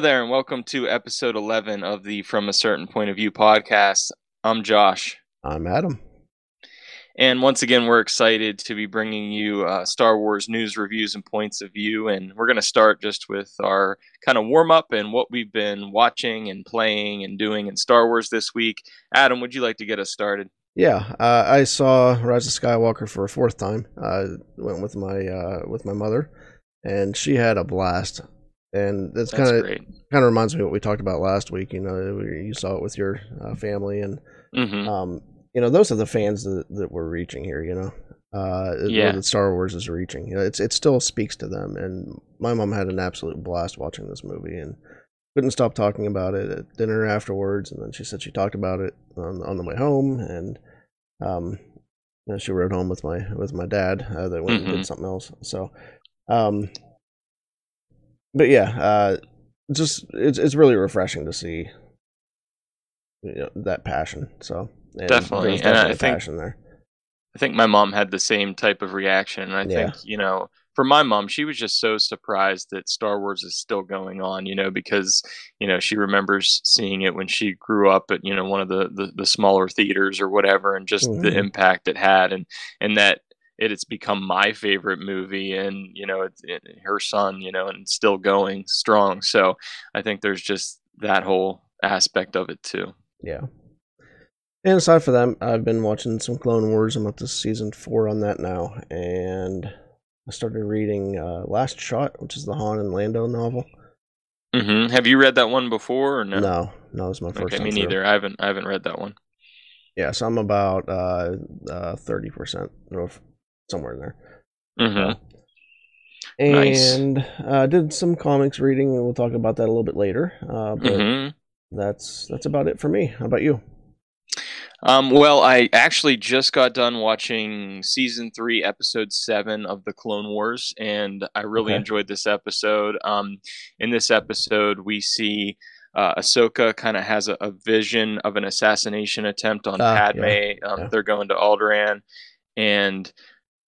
Hello there, and welcome to episode 11 of the From a Certain Point of View podcast. I'm Josh. I'm Adam. And once again, we're excited to be bringing you uh, Star Wars news, reviews, and points of view. And we're going to start just with our kind of warm up and what we've been watching and playing and doing in Star Wars this week. Adam, would you like to get us started? Yeah, uh, I saw Rise of Skywalker for a fourth time. I went with my uh, with my mother, and she had a blast. And that's kind of kind of reminds me of what we talked about last week. You know, you saw it with your uh, family, and mm-hmm. um, you know, those are the fans that, that we're reaching here. You know, uh, yeah, that Star Wars is reaching. You know, it's it still speaks to them. And my mom had an absolute blast watching this movie, and couldn't stop talking about it at dinner afterwards. And then she said she talked about it on on the way home, and um, you know, she rode home with my with my dad uh, that went mm-hmm. and did mm-hmm. something else. So, um, but yeah, uh, just it's it's really refreshing to see you know, that passion. So and definitely, and I think there. I think my mom had the same type of reaction. And I yeah. think you know, for my mom, she was just so surprised that Star Wars is still going on. You know, because you know she remembers seeing it when she grew up at you know one of the the, the smaller theaters or whatever, and just mm-hmm. the impact it had, and and that it has become my favorite movie and you know it, it, her son you know and still going strong so i think there's just that whole aspect of it too yeah and aside from that, I've been watching some Clone Wars. I'm up to season four on that now, and I started reading uh, Last Shot, which is the Han and Lando novel. Mm-hmm. Have you read that one before or no? No, no, it's my first. Okay, me neither. Through. I haven't. I haven't read that one. Yeah, so I'm about uh, uh, thirty uh, percent, somewhere in there. Mm-hmm. and nice. uh, did some comics reading, and we'll talk about that a little bit later. Uh, but mm-hmm. that's that's about it for me. How about you? Um, well, I actually just got done watching season three, episode seven of the Clone Wars, and I really okay. enjoyed this episode. Um, in this episode, we see uh, Ahsoka kind of has a, a, vision of an assassination attempt on uh, Padme. Yeah, um, yeah. They're going to Alderaan, and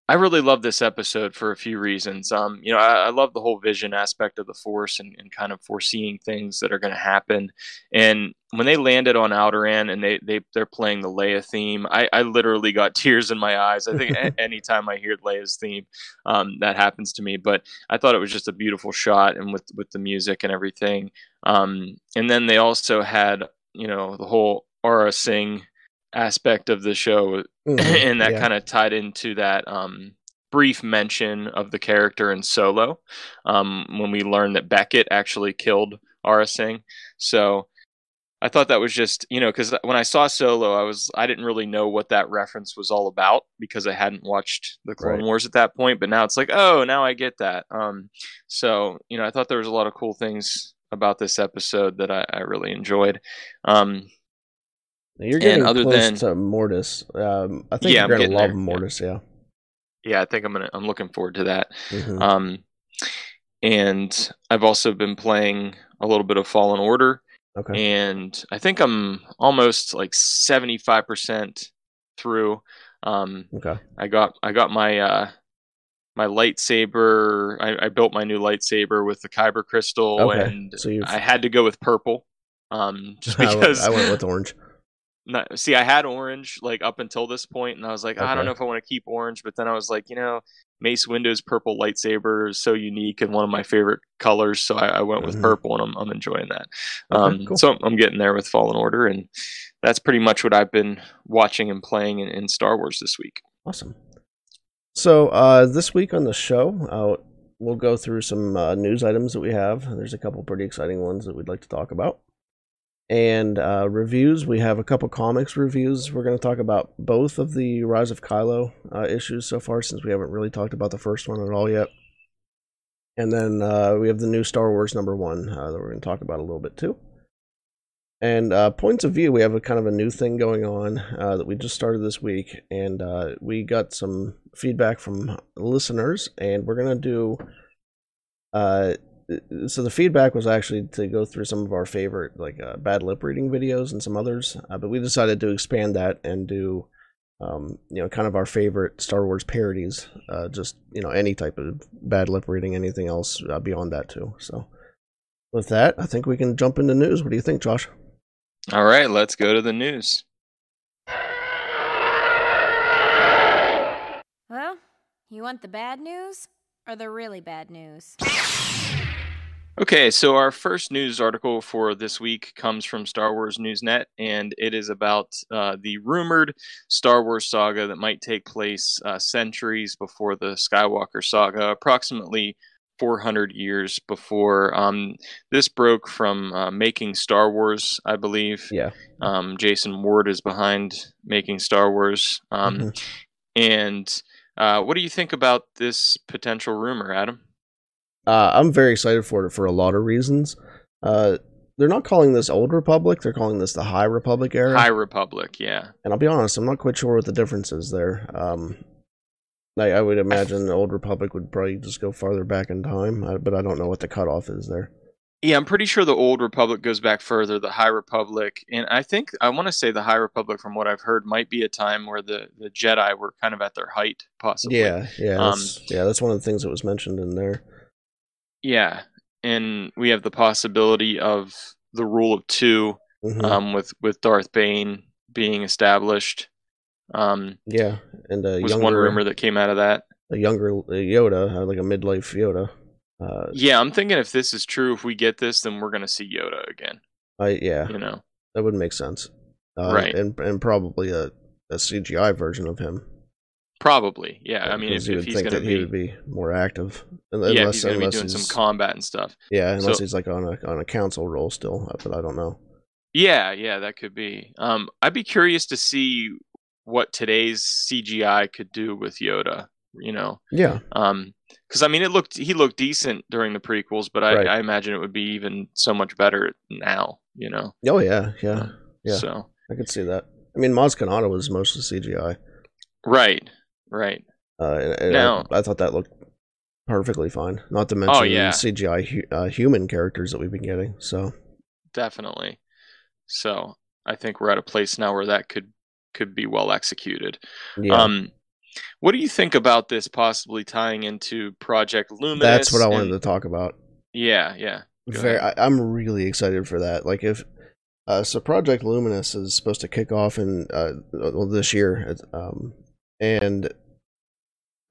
I really love this episode for a few reasons. Um, you know, I, I love the whole vision aspect of the Force and, and kind of foreseeing things that are going to happen. And when they landed on Alderaan and they they they're playing the Leia theme, I, I literally got tears in my eyes. I think anytime I hear Leia's theme, um, that happens to me. But I thought it was just a beautiful shot and with with the music and everything. Um, and then they also had you know the whole Aurra Sing aspect of the show, mm-hmm. and that yeah. kind of tied into that um, brief mention of the character in Solo um, when we learned that Beckett actually killed Aurra Sing. So I thought that was just you know because when I saw Solo, I was I didn't really know what that reference was all about because I hadn't watched the Clone right. Wars at that point. But now it's like, oh, now I get that. Um, so you know, I thought there was a lot of cool things about this episode that I, I really enjoyed. Um, you're getting other close than, to Mortis. Um, I think yeah, you're gonna love there. Mortis. Yeah. Yeah, I think I'm gonna. I'm looking forward to that. Mm-hmm. Um, and I've also been playing a little bit of Fallen Order. Okay. And I think I'm almost like 75 percent through. Um, okay. I got I got my uh, my lightsaber. I, I, built my new lightsaber with the kyber crystal, okay. and so I had to go with purple. Um, just because I went with orange not, see, I had orange like up until this point, and I was like, okay. I don't know if I want to keep orange, but then I was like, you know, Mace Windu's purple lightsaber is so unique and one of my favorite colors, so I, I went with mm-hmm. purple, and I'm, I'm enjoying that. Okay, um, cool. So I'm getting there with Fallen Order, and that's pretty much what I've been watching and playing in, in Star Wars this week. Awesome. So uh, this week on the show, uh, we'll go through some uh, news items that we have. There's a couple pretty exciting ones that we'd like to talk about and uh, reviews. We have a couple comics reviews. We're going to talk about both of the Rise of Kylo uh, issues so far, since we haven't really talked about the first one at all yet. And then uh, we have the new Star Wars number one uh, that we're going to talk about a little bit too. And uh, points of view, we have a kind of a new thing going on uh, that we just started this week, and we got some feedback from listeners, and we're going to do so the feedback was actually to go through some of our favorite like uh, bad lip reading videos and some others uh, but we decided to expand that and do um, you know kind of our favorite star wars parodies uh, just you know any type of bad lip reading anything else uh, beyond that too so with that, I think we can jump into news. What do you think, Josh? All right, let's go to the news. Well, you want the bad news or the really bad news? Okay, so our first news article for this week comes from Star Wars Newsnet, and it is about uh, the rumored Star Wars saga that might take place uh, centuries before the Skywalker saga, approximately 400 years before. Um, this broke from uh, Making Star Wars, I believe. Yeah. Um, Jason Ward is behind Making Star Wars. Um, mm-hmm. And uh, what do you think about this potential rumor, Adam? Uh, I'm very excited for it for a lot of reasons. Uh, they're not calling this Old Republic; they're calling this the High Republic era. High Republic, yeah. And I'll be honest, I'm not quite sure what the difference is there. Um, I, I would imagine the Old Republic would probably just go farther back in time, but I don't know what the cutoff is there. Yeah, I'm pretty sure the Old Republic goes back further. The High Republic, and I think I want to say the High Republic, from what I've heard, might be a time where the the Jedi were kind of at their height, possibly. Yeah, yeah, um, that's, yeah. That's one of the things that was mentioned in there. Yeah, and we have the possibility of the rule of 2 mm-hmm. um, with with Darth Bane being established. Um, yeah, and a was younger, one rumor that came out of that. A younger Yoda, uh, like a midlife Yoda. Uh, yeah, I'm thinking if this is true, if we get this, then we're gonna see Yoda again. I yeah, you know that would make sense. Uh, right, and and probably a, a CGI version of him. Probably, yeah. I mean, if, if he's going to be, he would be more active. Unless, yeah, he's going to be doing some combat and stuff. Yeah, unless so, he's like on a on a council role still, uh, but I don't know. Yeah, yeah, that could be. Um, I'd be curious to see what today's CGI could do with Yoda. You know. Yeah. Um, because I mean, it looked he looked decent during the prequels, but I, right. I imagine it would be even so much better now. You know. Oh yeah, yeah, um, yeah. So I could see that. I mean, Maz Kanata was mostly CGI. Right. Right. Uh, and, and now, I, I, thought that looked perfectly fine. Not to mention oh, yeah. CGI hu- uh, human characters that we've been getting. So definitely. So I think we're at a place now where that could could be well executed. Yeah. Um, what do you think about this possibly tying into Project Luminous? That's what I wanted and, to talk about. Yeah, yeah. Very, I, am really excited for that. Like if uh, so, Project Luminous is supposed to kick off in uh, well, this year, um, and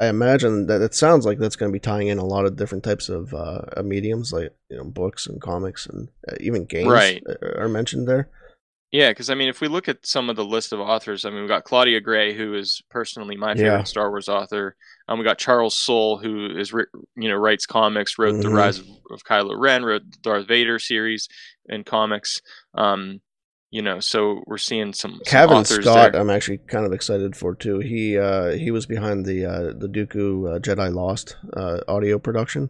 I imagine that it sounds like that's going to be tying in a lot of different types of uh, mediums, like you know, books and comics and uh, even games right. are mentioned there. Yeah, because I mean, if we look at some of the list of authors, I mean, we've got Claudia Gray, who is personally my favorite yeah. Star Wars author. Um, we got Charles Soule, who is you know writes comics, wrote mm-hmm. the Rise of, of Kylo Ren, wrote the Darth Vader series in comics. Um, you know, so we're seeing some, some Cavan Scott. There. I'm actually kind of excited for too. He uh, he was behind the uh, the Dooku uh, Jedi Lost uh, audio production.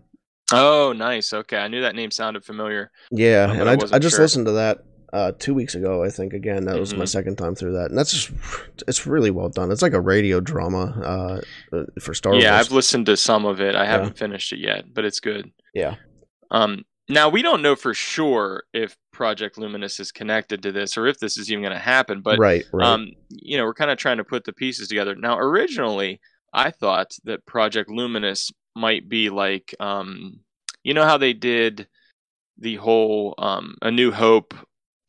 Oh, nice. Okay, I knew that name sounded familiar. Yeah, um, and I, I, I just sure. listened to that uh, two weeks ago. I think again that was mm-hmm. my second time through that, and that's just it's really well done. It's like a radio drama uh, for Star yeah, Wars. Yeah, I've listened to some of it. I haven't yeah. finished it yet, but it's good. Yeah. Um, now we don't know for sure if Project Luminous is connected to this or if this is even going to happen, but right, right. um, you know, we're kind of trying to put the pieces together. Now, originally, I thought that Project Luminous might be like, um, you know, how they did the whole um, A New Hope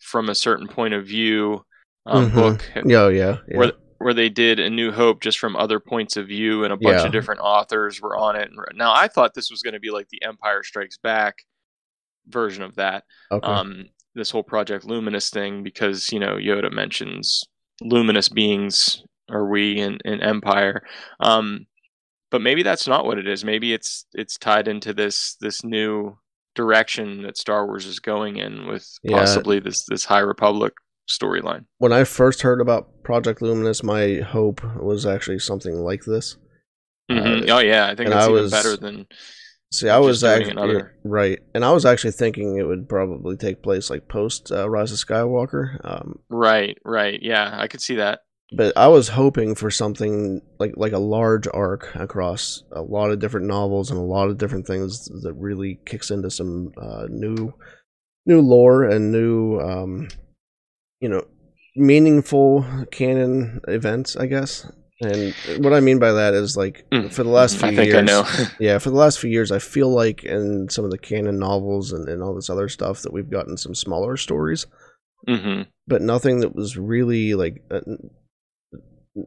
from a certain point of view um, mm-hmm. book. Oh yeah, yeah. Where where they did A New Hope just from other points of view, and a bunch yeah. of different authors were on it. Now, I thought this was going to be like the Empire Strikes Back version of that. Okay. Um, this whole Project Luminous thing because you know Yoda mentions luminous beings are we in, in Empire. Um, but maybe that's not what it is. Maybe it's it's tied into this this new direction that Star Wars is going in with yeah. possibly this this High Republic storyline. When I first heard about Project Luminous, my hope was actually something like this. Mm-hmm. Uh, oh yeah, I think that's it's even was, better than See, I was actually another... right, and I was actually thinking it would probably take place like post uh, Rise of Skywalker. Um, right, right, yeah, I could see that. But I was hoping for something like like a large arc across a lot of different novels and a lot of different things that really kicks into some uh, new new lore and new um, you know meaningful canon events, I guess. And what I mean by that is like mm. for the last few years, yeah, for the last few years, I feel like in some of the canon novels and, and all this other stuff that we've gotten some smaller stories, mm-hmm. but nothing that was really like uh,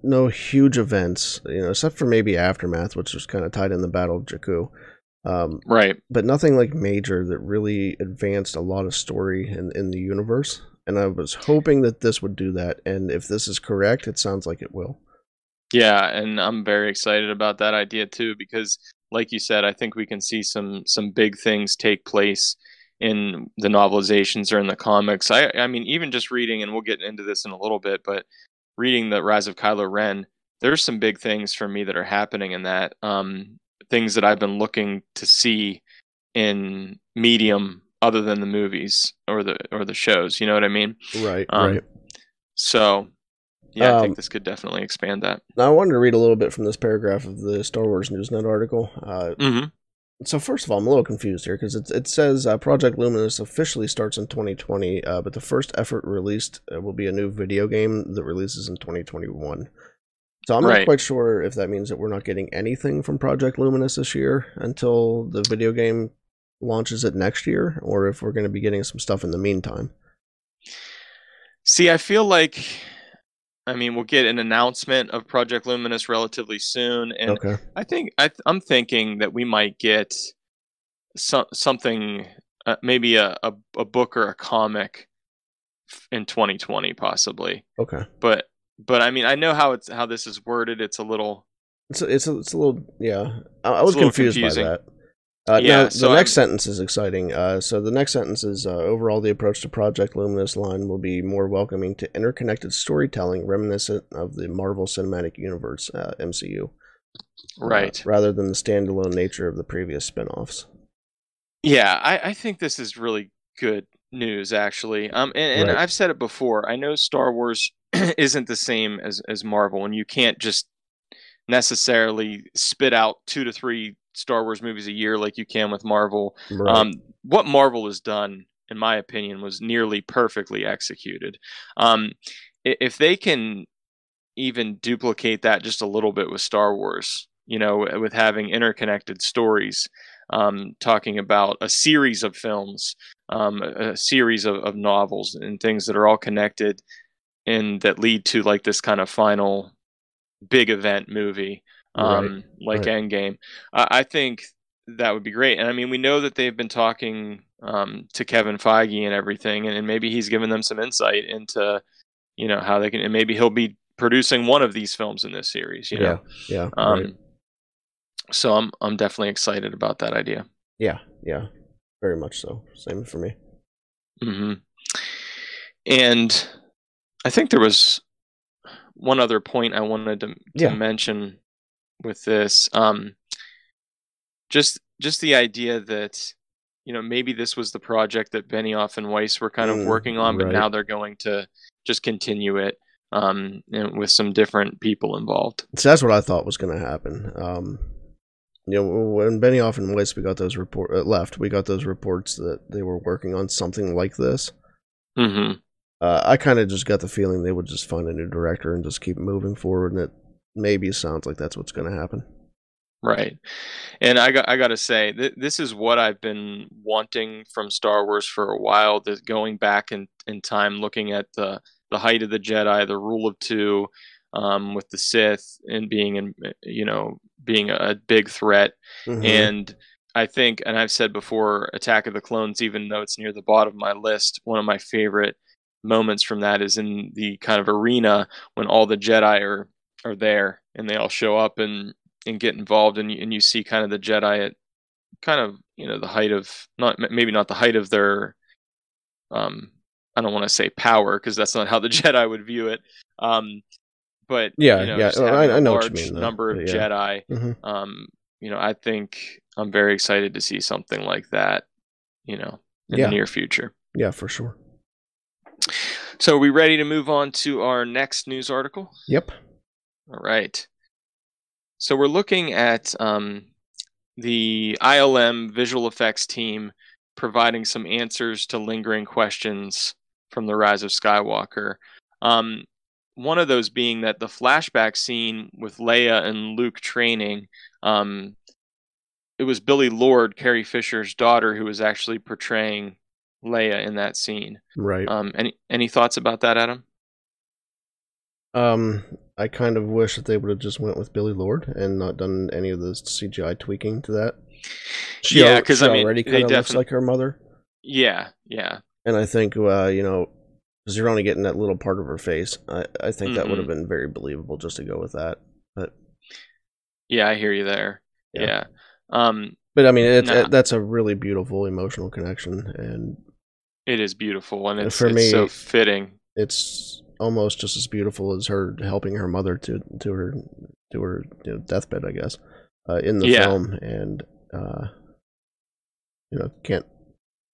no huge events, you know, except for maybe aftermath, which was kind of tied in the Battle of Jakku. Um, right. But nothing like major that really advanced a lot of story in in the universe. And I was hoping that this would do that. And if this is correct, it sounds like it will. Yeah, and I'm very excited about that idea too because like you said, I think we can see some some big things take place in the novelizations or in the comics. I I mean even just reading and we'll get into this in a little bit, but reading the Rise of Kylo Ren, there's some big things for me that are happening in that. Um, things that I've been looking to see in medium other than the movies or the or the shows. You know what I mean? Right. Um, right. So yeah, I um, think this could definitely expand that. Now, I wanted to read a little bit from this paragraph of the Star Wars Newsnet article. Uh, mm-hmm. So, first of all, I'm a little confused here because it, it says uh, Project Luminous officially starts in 2020, uh, but the first effort released uh, will be a new video game that releases in 2021. So, I'm right. not quite sure if that means that we're not getting anything from Project Luminous this year until the video game launches it next year, or if we're going to be getting some stuff in the meantime. See, I feel like I mean, we'll get an announcement of Project Luminous relatively soon, and okay. I think I am thinking that we might get so, something, uh, maybe a, a, a book or a comic in 2020, possibly. Okay. But but I mean, I know how it's how this is worded. It's a little. It's a, it's a, it's a little yeah. I, I was confused confusing. by that. Uh, yeah, now, so the next I'm, sentence is exciting. Uh, so the next sentence is uh, overall the approach to Project Luminous line will be more welcoming to interconnected storytelling reminiscent of the Marvel Cinematic Universe uh, MCU, uh, right? rather than the standalone nature of the previous spin-offs. Yeah, I, I think this is really good news, actually. Um, and, and right. I've said it before. I know Star Wars isn't the same as as Marvel, and you can't just necessarily spit out two to three Star Wars movies a year like you can with Marvel. Right. Um, what Marvel has done, in my opinion, was nearly perfectly executed. Um, if they can even duplicate that just a little bit with Star Wars, you know, with having interconnected stories, um, talking about a series of films, um, a series of, of novels, and things that are all connected and that lead to like this kind of final big event movie um, right. like right. Endgame. I, I think that would be great. And I mean, we know that they've been talking um, to Kevin Feige and everything, and, and, maybe he's given them some insight into, you know, how they can, and maybe he'll be producing one of these films in this series. You know, yeah, yeah. Um, right. So I'm I'm definitely excited about that idea. Yeah, yeah, very much so. Same for me. Hmm. And I think there was one other point I wanted to, to yeah. mention with this. Um, just just the idea that you know maybe this was the project that Benioff and Weiss were kind of mm, working on, but right. now they're going to just continue it um, with some different people involved. So that's what I thought was going to happen. Um, you know, when Benioff and Weiss we got those report uh, left, we got those reports that they were working on something like this. Mm-hmm. Uh, I kind of just got the feeling they would just find a new director and just keep moving forward, and it maybe sounds like that's what's going to happen. Right. And I got I got to say th- this is what I've been wanting from Star Wars for a while that going back in in time looking at the the height of the Jedi, the rule of 2 um, with the Sith and being in you know being a big threat mm-hmm. and I think and I've said before Attack of the Clones even though it's near the bottom of my list, one of my favorite moments from that is in the kind of arena when all the Jedi are are there and they all show up and and get involved and you, and you see kind of the Jedi at kind of you know the height of not maybe not the height of their um I don't want to say power because that's not how the Jedi would view it um but yeah you know, yeah I, I, know large what you mean, number of yeah. Jedi mm-hmm. um you know I think I'm very excited to see something like that you know in yeah. the near future yeah for sure so are we ready to move on to our next news article yep all right. So we're looking at um, the ILM visual effects team providing some answers to lingering questions from the Rise of Skywalker. Um, one of those being that the flashback scene with Leia and Luke training, um, it was Billie Lourd, Carrie Fisher's daughter, who was actually portraying Leia in that scene. Right. Um, any any thoughts about that, Adam? Um, I kind of wish that they would have just went with Billie Lourd and not done any of the CGI tweaking to that. She yeah, because I mean, already kind of looks like her mother. Yeah, yeah. And I think, uh, you know, because you're only getting that little part of her face, I, I think mm-hmm. that would have been very believable just to go with that. But yeah, I hear you there. Yeah. yeah. Um, but I mean, it, nah. it, that's a really beautiful emotional connection, and it is beautiful, and it's, for it's me, so fitting. It's almost just as beautiful as her helping her mother to to her to her you know, deathbed, I guess, uh, in the yeah. film, and uh, you know can't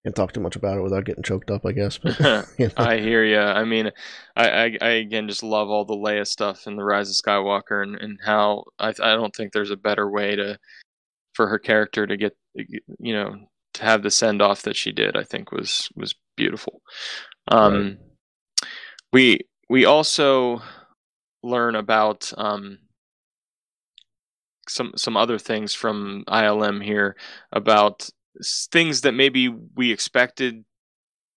can't talk too much about it without getting choked up, I guess. But, you know. I hear you. I mean, I, I, I, again just love all the Leia stuff and the Rise of Skywalker, and, and how I I don't think there's a better way to for her character to get you know to have the send off that she did. I think was was beautiful. Um, right. We we also learn about um, some some other things from ILM here about things that maybe we expected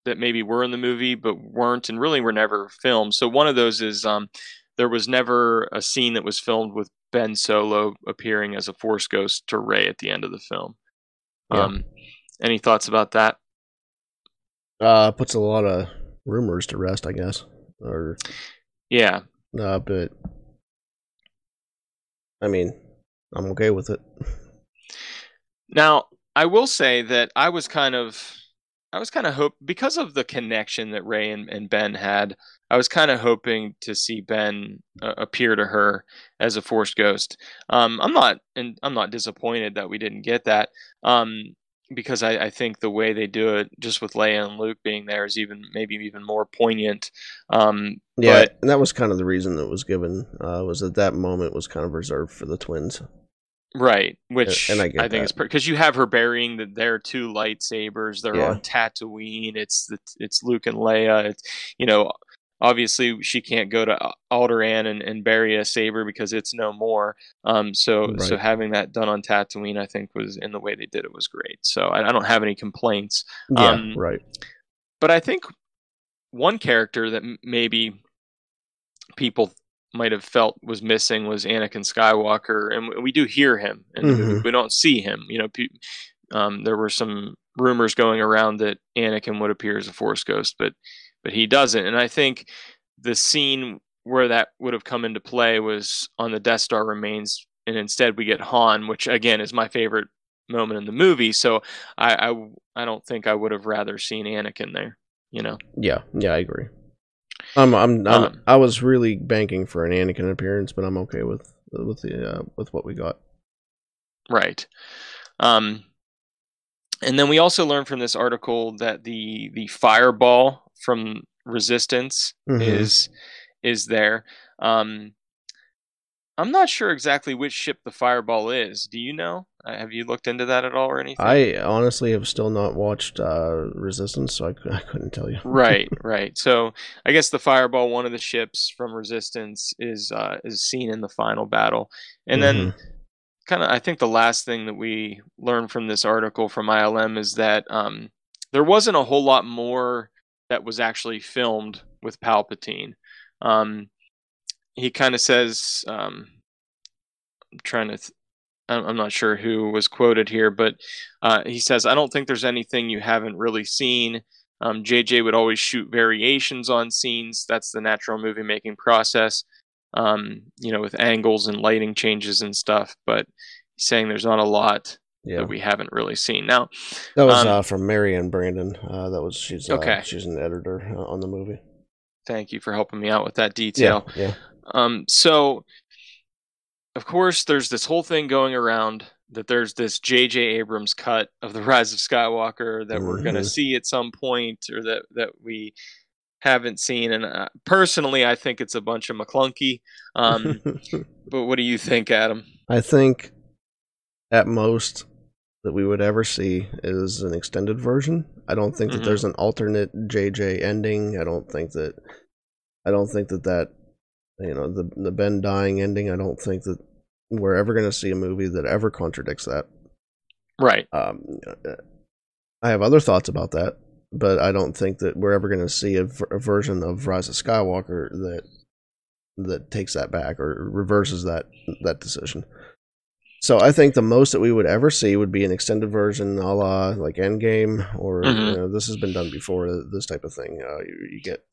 that maybe were in the movie but weren't and really were never filmed. So one of those is um, there was never a scene that was filmed with Ben Solo appearing as a Force ghost to Rey at the end of the film. Yeah. Um, any thoughts about that? Uh, puts a lot of rumors to rest, I guess. Or yeah, uh, but I mean, I'm okay with it. Now, I will say that I was kind of I was kind of hope because of the connection that Rey and, and Ben had. I was kind of hoping to see Ben uh, appear to her as a forced ghost. Um, I'm not, and I'm not disappointed that we didn't get that. Um, because I, I, think the way they do it, just with Leia and Luke being there, is even maybe even more poignant. Um, yeah, but, and that was kind of the reason that was given. Uh, was that that moment was kind of reserved for the twins. Right, which and I, I think is because you have her burying the, their two lightsabers. They're yeah. on Tatooine. It's the, it's Luke and Leia. It's you know obviously she can't go to Alderaan and, and bury a saber because it's no more. Um, so right. so having that done on Tatooine, I think was in the way they did it was great. So I, I don't have any complaints. Yeah, um, right. But I think one character that maybe people might have felt was missing was Anakin Skywalker, and we do hear him, and mm-hmm. we don't see him. You know, um, there were some rumors going around that Anakin would appear as a Force ghost, but but he doesn't. And I think the scene where that would have come into play was on the Death Star remains, and instead we get Han, which again is my favorite moment in the movie. So I I, I don't think I would have rather seen Anakin there. You know? Yeah, yeah, I agree. I'm, I'm, I'm um, I was really banking for an Anakin appearance, but I'm okay with with the uh, with what we got. Right. Um, and then we also learned from this article that the the fireball from Resistance mm-hmm. is is there. Um, I'm not sure exactly which ship the Fireball is. Do you know? Uh, have you looked into that at all or anything? I honestly have still not watched uh, Resistance, so I, I couldn't tell you. right, right. So I guess the Fireball, one of the ships from Resistance, is uh, is seen in the final battle, and mm-hmm. then kind of I think the last thing that we learned from this article from ILM is that um, there wasn't a whole lot more that was actually filmed with Palpatine. Um, he kind of says, um, I'm trying to, th- I'm not sure who was quoted here, but uh, he says, I don't think there's anything you haven't really seen. Um, JJ would always shoot variations on scenes. That's the natural movie making process, um, you know, with angles and lighting changes and stuff. But he's saying there's not a lot yeah. that we haven't really seen. Now, that was um, uh, from Maryann Brandon. Uh, that was she's uh, okay. She's an editor uh, on the movie. Thank you for helping me out with that detail. Yeah. yeah. Um, so, of course, there's this whole thing going around that there's this J.J. Abrams cut of the Rise of Skywalker that mm-hmm. we're going to see at some point, or that that we haven't seen. And uh, personally, I think it's a bunch of McClunky. Um, but what do you think, Adam? I think at most that we would ever see is an extended version. I don't think mm-hmm. that there's an alternate JJ ending. I don't think that I don't think that that you know the the Ben dying ending. I don't think that we're ever going to see a movie that ever contradicts that. Right. Um, I have other thoughts about that, but I don't think that we're ever going to see a, a, version of Rise of Skywalker that that takes that back or reverses that that decision. So I think the most that we would ever see would be an extended version, a la like Endgame, or mm-hmm. you know, this has been done before. This type of thing, uh, you, you, get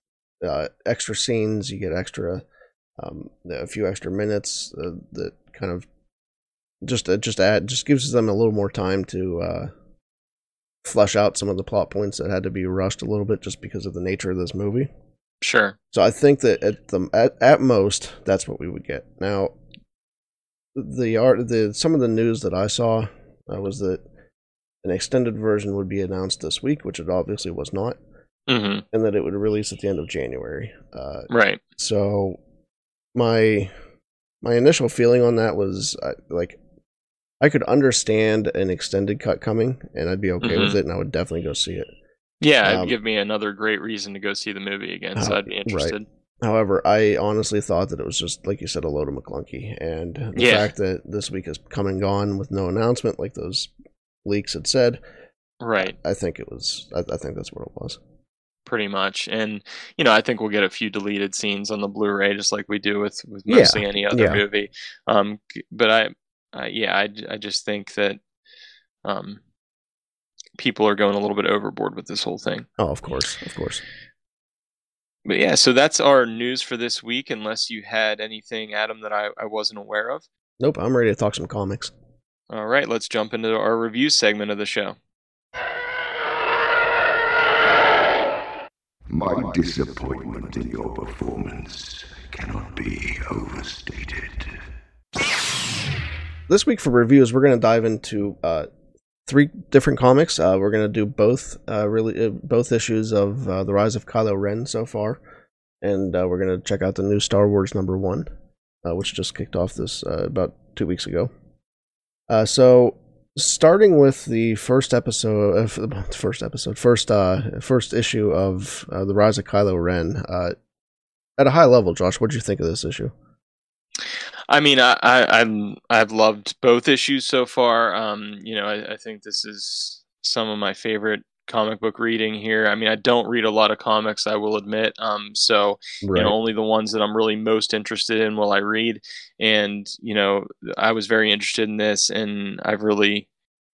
uh, extra scenes, you get extra, um, a few extra minutes uh, that kind of just uh, just add just gives them a little more time to uh, flush out some of the plot points that had to be rushed a little bit just because of the nature of this movie. Sure. So I think that at the at, at most that's what we would get. Now, the art the some of the news that I saw uh, was that an extended version would be announced this week, which it obviously was not, mm-hmm. and that it would release at the end of January. Uh, right. So my my initial feeling on that was uh, like I could understand an extended cut coming, and I'd be okay mm-hmm. with it, and I would definitely go see it. Yeah, it'd um, give me another great reason to go see the movie again, so uh, I'd be interested. Right. However, I honestly thought that it was just like you said, a load of McClunky, and the yeah. fact that this week has come and gone with no announcement, like those leaks had said, right? I think it was. I, I think that's what it was. Pretty much, and you know, I think we'll get a few deleted scenes on the Blu-ray, just like we do with with mostly yeah. any other yeah. movie. Um, but I uh, yeah, I, I just think that um, people are going a little bit overboard with this whole thing. Oh, of course, of course. But yeah, so that's our news for this week. Unless you had anything, Adam, that I, I wasn't aware of. Nope, I'm ready to talk some comics. All right, let's jump into our review segment of the show. My disappointment in your performance cannot be overstated. This week for reviews, we're going to dive into uh, three different comics. Uh, we're to do both uh, really uh, both issues of uh, the Rise of Kylo Ren so far, and uh, we're to check out the new Star Wars number one, which just kicked off this about two weeks ago. so, starting with the first episode, of the first episode, first first issue of the Rise of Kylo Ren. at a high level, Josh, what did you think of this issue? I mean, I, I I've loved both issues so far. Um, you know, I, I think this is some of my favorite comic book reading here. I mean, I don't read a lot of comics, I will admit. Um, so right. you know, only the ones that I'm really most interested in will I read. And you know, I was very interested in this, and I've really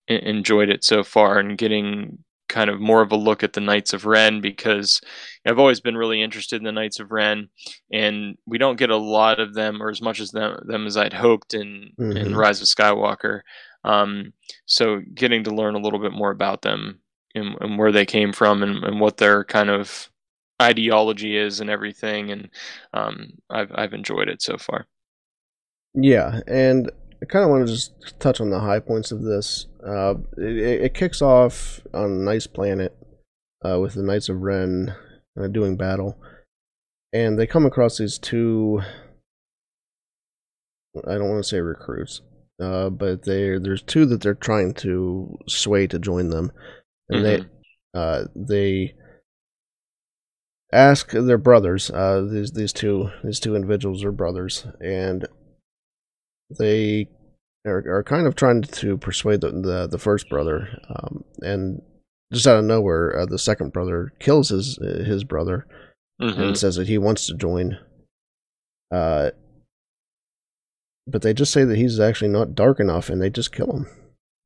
enjoyed it so far. And getting kind of more of a look at the Knights of Ren because I've always been really interested in the Knights of Ren, and we don't get a lot of them or as much as them, them as I'd hoped in mm-hmm. in Rise of Skywalker. Um, so getting to learn a little bit more about them and, and where they came from and, and, what their kind of ideology is and everything, and um, I've I've enjoyed it so far. Yeah, and I kind of want to just touch on the high points of this. Uh, it, it, kicks off on a nice planet uh, with the Knights of Ren uh, doing battle, and they come across these two. I don't want to say recruits, uh, but they there's two that they're trying to sway to join them, and mm-hmm. they uh, they ask their brothers. Uh, these these two these two individuals are brothers, and they are, are kind of trying to persuade the the, the first brother, um, and just out of nowhere, uh, the second brother kills his his brother mm-hmm. and says that he wants to join. Uh, but they just say that he's actually not dark enough, and they just kill him.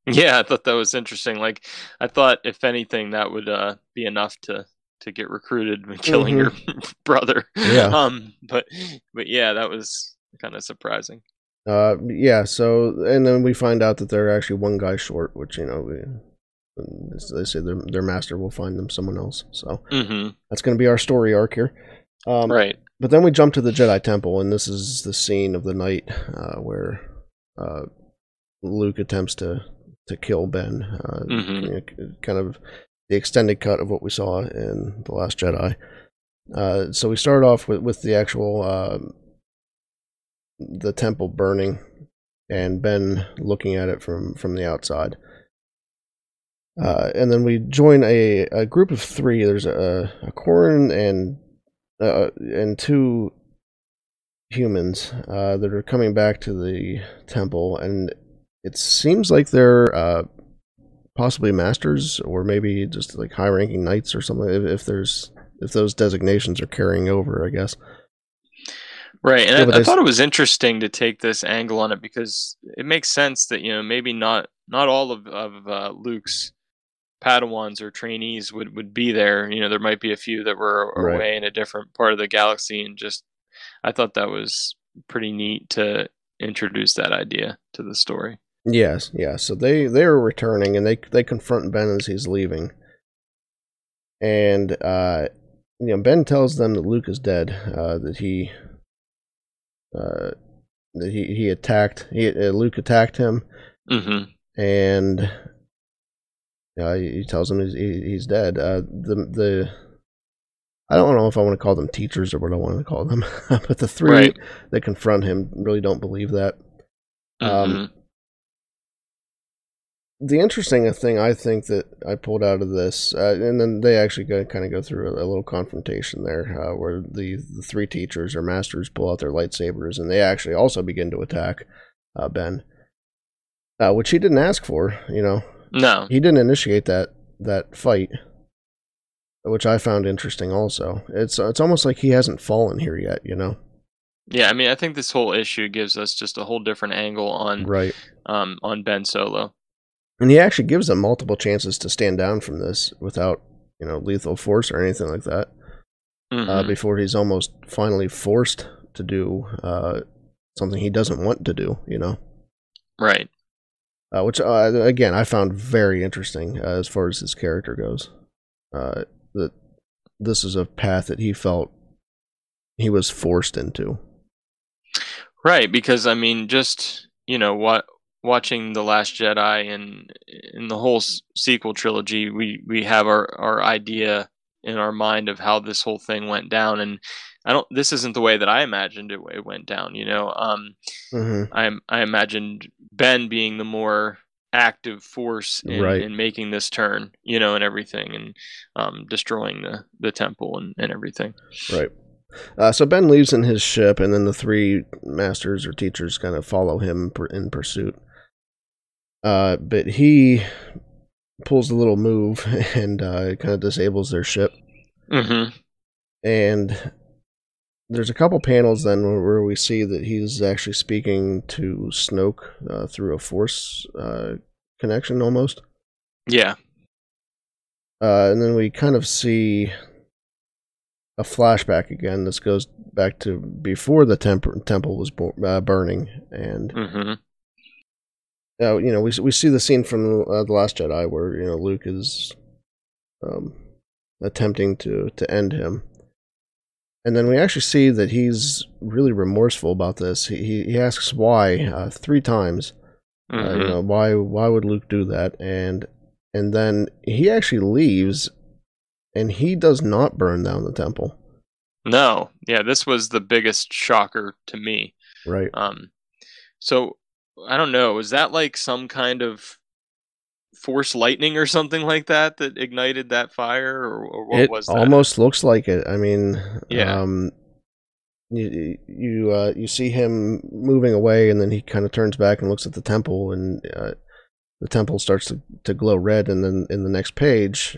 Yeah, I thought that was interesting. Like, I thought if anything, that would uh, be enough to to get recruited killing mm-hmm. your brother. Yeah. Um, but but yeah, that was kind of surprising. Uh, yeah. So, and then we find out that they're actually one guy short, which you know, we, they say their their master will find them someone else. So mm-hmm. that's going to be our story arc here. Um, right. But then we jump to the Jedi Temple, and this is the scene of the night uh, where uh, Luke attempts to to kill Ben. Uh, mm-hmm. kind of the extended cut of what we saw in the Last Jedi. Uh, so we start off with with the actual um, the temple burning and Ben looking at it from from the outside. Uh, and then we join a, a group of three. There's a, a Quarren and uh, and two humans uh, that are coming back to the temple, and it seems like they're uh, possibly masters or maybe just like high-ranking knights or something. If, if there's if those designations are carrying over, I guess. Right, and yeah, I, I thought it was interesting to take this angle on it because it makes sense that you know maybe not not all of of uh, Luke's Padawans or trainees would would be there. You know, there might be a few that were right. away in a different part of the galaxy, and just I thought that was pretty neat to introduce that idea to the story. Yes, yeah. So they they are returning, and they they confront Ben as he's leaving, and uh, you know Ben tells them that Luke is dead, uh, that he uh, he he attacked he uh, Luke attacked him, mm-hmm. and uh, he tells him he's, he's dead. Uh, the the I don't know if I want to call them teachers or what I want to call them, but the three right. that confront him really don't believe that. Um, mm-hmm. Um, the interesting thing I think that I pulled out of this, uh, and then they actually go, kind of go through a, a little confrontation there, uh, where the, the three teachers or masters pull out their lightsabers, and they actually also begin to attack uh, Ben, uh, which he didn't ask for. You know, no, he didn't initiate that that fight, which I found interesting. Also, it's it's almost like he hasn't fallen here yet. You know. Yeah, I mean, I think this whole issue gives us just a whole different angle on right um, on Ben Solo. And he actually gives them multiple chances to stand down from this without, you know, lethal force or anything like that. Uh, mm-hmm. Uh, before he's almost finally forced to do uh, something he doesn't want to do, you know? Right. Uh, which, uh, again, I found very interesting uh, as far as his character goes. that this is a path that he felt he was forced into. Right, because I mean, just you know what watching the Last Jedi and in the whole sequel trilogy, we we have our our idea in our mind of how this whole thing went down, and I don't. This isn't the way that I imagined it, it went down. You know, um, mm-hmm. I I imagined Ben being the more active force in, right. in making this turn, you know, and everything, and um, destroying the the temple and, and everything. Right. Uh, so Ben leaves in his ship, and then the three masters or teachers kind of follow him in pursuit. Uh, but he pulls a little move and uh, kind of disables their ship. Mm-hmm. And there's a couple panels then where we see that he's actually speaking to Snoke uh, through a force uh, connection almost. Yeah. Uh, and then we kind of see a flashback again. This goes back to before the temp- temple was bo- uh, burning, and mm-hmm uh, you know, we we see the scene from uh, the Last Jedi where you know Luke is um, attempting to to end him, and then we actually see that he's really remorseful about this. He he asks why uh, three times. Mm-hmm. Uh, you mm-hmm. know why why would Luke do that? And and then he actually leaves, and he does not burn down the temple. No, yeah, this was the biggest shocker to me. Right. Um, so I don't know. Was that like some kind of force lightning or something like that that ignited that fire, or, or what it was that? Almost looks like it. I mean, yeah. Um, you you uh, you see him moving away, and then he kind of turns back and looks at the temple, and uh, the temple starts to, to glow red, and then in the next page,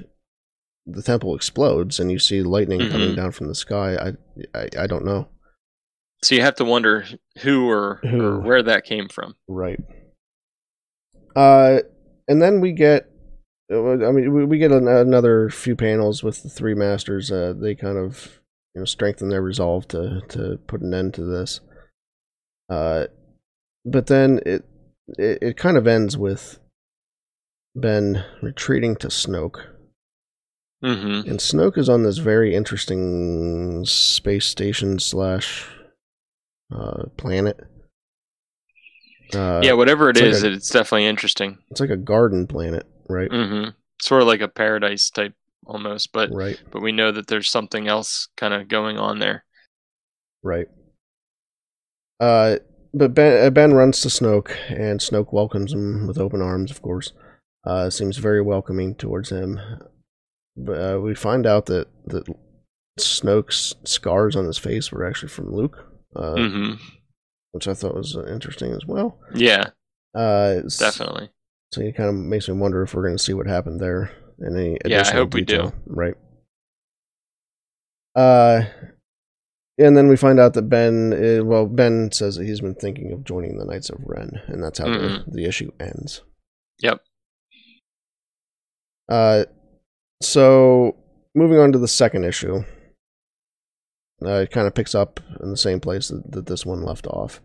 the temple explodes, and you see lightning mm-hmm. coming down from the sky. I, I I don't know. So you have to wonder who or, who. or where that came from. Right. Uh, and then we get, I mean, we get another few panels with the three masters. Uh, they kind of, you know, strengthen their resolve to to put an end to this. Uh, but then it it, it kind of ends with Ben retreating to Snoke. Mm-hmm. And Snoke is on this very interesting space station slash uh, planet. Uh, yeah, whatever it is, like a, it's definitely interesting. It's like a garden planet, right? Mm-hmm. Sort of like a paradise type almost, but right. but we know that there's something else kind of going on there. Right. Uh, but Ben, uh, ben runs to Snoke, and Snoke welcomes him with open arms. Of course, uh, seems very welcoming towards him. But uh, we find out that that Snoke's scars on his face were actually from Luke uh, mm-hmm. which I thought was interesting as well. Yeah, uh, definitely. So it kind of makes me wonder if we're going to see what happened there. In any yeah, I hope detail. we do. Right. Uh, and then we find out that Ben, is, uh, well, Ben says that he's been thinking of joining the Knights of Ren, and that's how mm-hmm. the, the issue ends. Yep. Uh, so moving on to the second issue, uh, it kind of picks up in the same place that, that this one left off.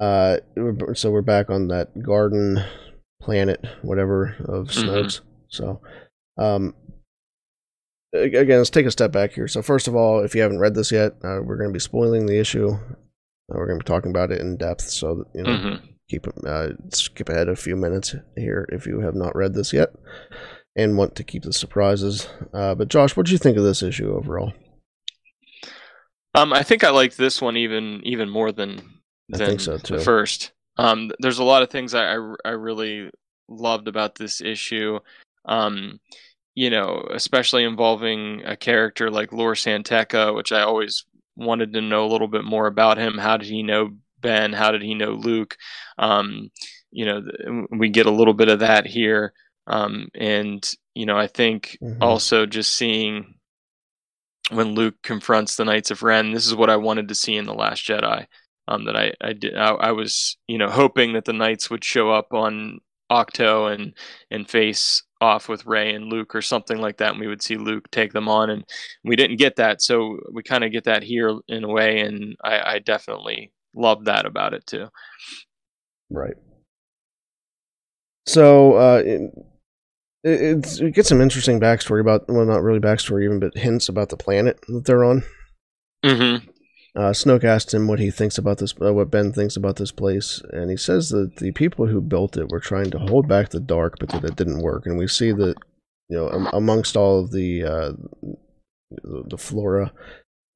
Uh, so we're back on that garden planet, whatever of Snoke's. Mm-hmm. So, um, again, let's take a step back here. So, first of all, if you haven't read this yet, uh, we're going to be spoiling the issue. Uh, we're going to be talking about it in depth, so that, you know, mm-hmm. keep uh, skip ahead a few minutes here if you have not read this yet and want to keep the surprises. Uh, but Josh, what did you think of this issue overall? Um, I think I liked this one even even more than than so the first. Um, there's a lot of things I, I, I really loved about this issue. Um, you know, especially involving a character like Lor San Tekka, which I always wanted to know a little bit more about him. How did he know Ben? How did he know Luke? Um, you know, we get a little bit of that here. Um, and, you know, I think mm-hmm. also just seeing when Luke confronts the Knights of Ren, this is what I wanted to see in The Last Jedi. Um, that I, I did, I, I was, you know, hoping that the Knights would show up on Ahch-To and and face off with Rey and Luke or something like that, and we would see Luke take them on, and we didn't get that, so we kind of get that here in a way, and I, I definitely love that about it too. Right. So uh, it, it, it gets some interesting backstory about well, not really backstory even, but hints about the planet that they're on. Mm-hmm. Uh, Snoke asked him what he thinks about this, uh, what Ben thinks about this place, and he says that the people who built it were trying to hold back the dark, but that it didn't work. And we see that, you know, um, amongst all of the, uh, the, the flora,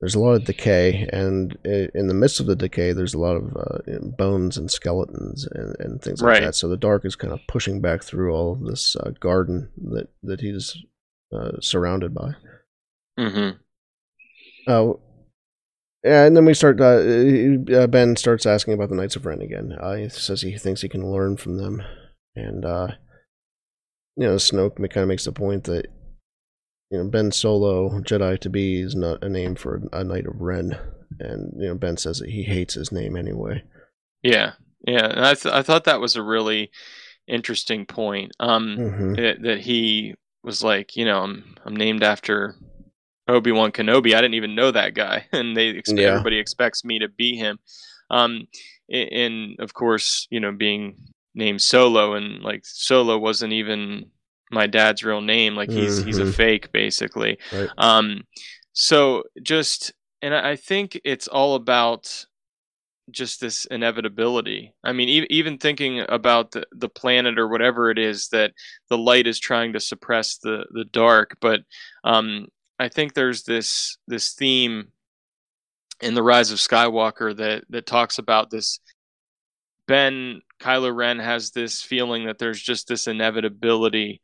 there's a lot of decay, and in the midst of the decay, there's a lot of uh, bones and skeletons and, and things like right. that. So the dark is kind of pushing back through all of this uh, garden that that he's uh, surrounded by. Mm-hmm. Uh, and then we start. Uh, uh, ben starts asking about the Knights of Ren again. Uh, he says he thinks he can learn from them, and uh, you know, Snoke kind of makes the point that you know Ben Solo Jedi to be is not a name for a Knight of Ren, and you know Ben says that he hates his name anyway. Yeah, yeah, and I th- I thought that was a really interesting point. Um, mm-hmm. that, that he was like, you know, I'm I'm named after Obi Wan Kenobi. I didn't even know that guy, and they expect, yeah. everybody expects me to be him. Um, and of course, you know, being named Solo, and like Solo wasn't even my dad's real name. Like he's mm-hmm. he's a mm-hmm. fake, basically. Right. Um, so just, and I think it's all about just this inevitability. I mean, e- even thinking about the, the planet or whatever it is that the light is trying to suppress the the dark, but um, I think there's this this theme in the Rise of Skywalker that that talks about this. Ben Kylo Ren has this feeling that there's just this inevitability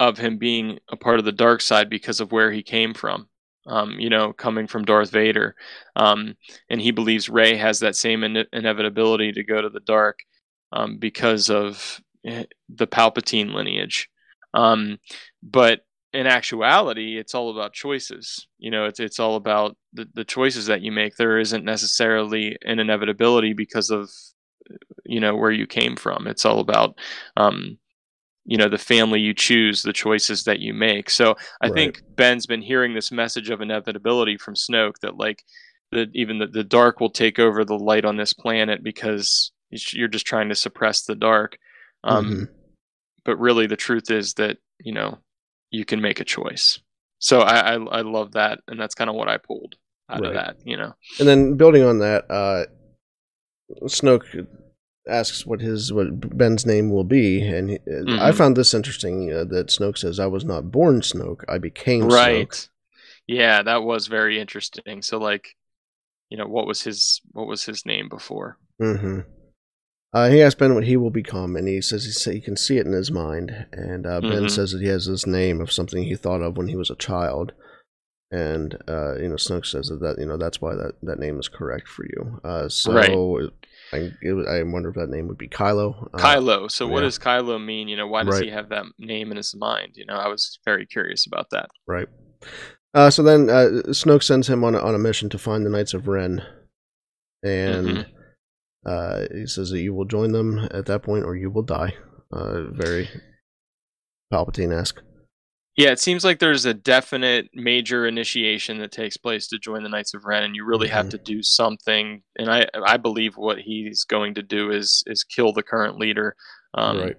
of him being a part of the dark side because of where he came from. Um, you know, coming from Darth Vader, um, and he believes Rey has that same in- inevitability to go to the dark um, because of eh, the Palpatine lineage. Um, but in actuality, it's all about choices. You know, it's it's all about the, the choices that you make. There isn't necessarily an inevitability because of you know where you came from. It's all about um, you know the family you choose, the choices that you make. So I right. think Ben's been hearing this message of inevitability from Snoke that like that even the, the dark will take over the light on this planet because you're just trying to suppress the dark. Um, mm-hmm. But really, the truth is that you know you can make a choice. So I I, I love that, and that's kind of what I pulled out right. of that, you know. And then building on that, uh, Snoke asks what his what Ben's name will be, and he, mm-hmm. I found this interesting uh, that Snoke says, "I was not born Snoke; I became right." Snoke. Yeah, that was very interesting. So, like, you know, what was his what was his name before? Mm-hmm. Uh, he asked Ben what he will become, and he says he, he can see it in his mind. And uh, Ben mm-hmm. says that he has this name of something he thought of when he was a child. and uh, you know Snoke says that, that you know that's why that, that name is correct for you. Uh, so right. I, I wonder if that name would be Kylo. Uh, Kylo. So what does Kylo mean? You know, why does right. he have that name in his mind? You know, I was very curious about that. Right. Uh, so then uh, Snoke sends him on a, on a mission to find the Knights of Ren, and mm-hmm. uh, he says that you will join them at that point, or you will die. Uh, very Palpatine esque. Yeah, it seems like there's a definite major initiation that takes place to join the Knights of Ren, and you really mm-hmm. have to do something. And I, I believe what he's going to do is is kill the current leader, um, right.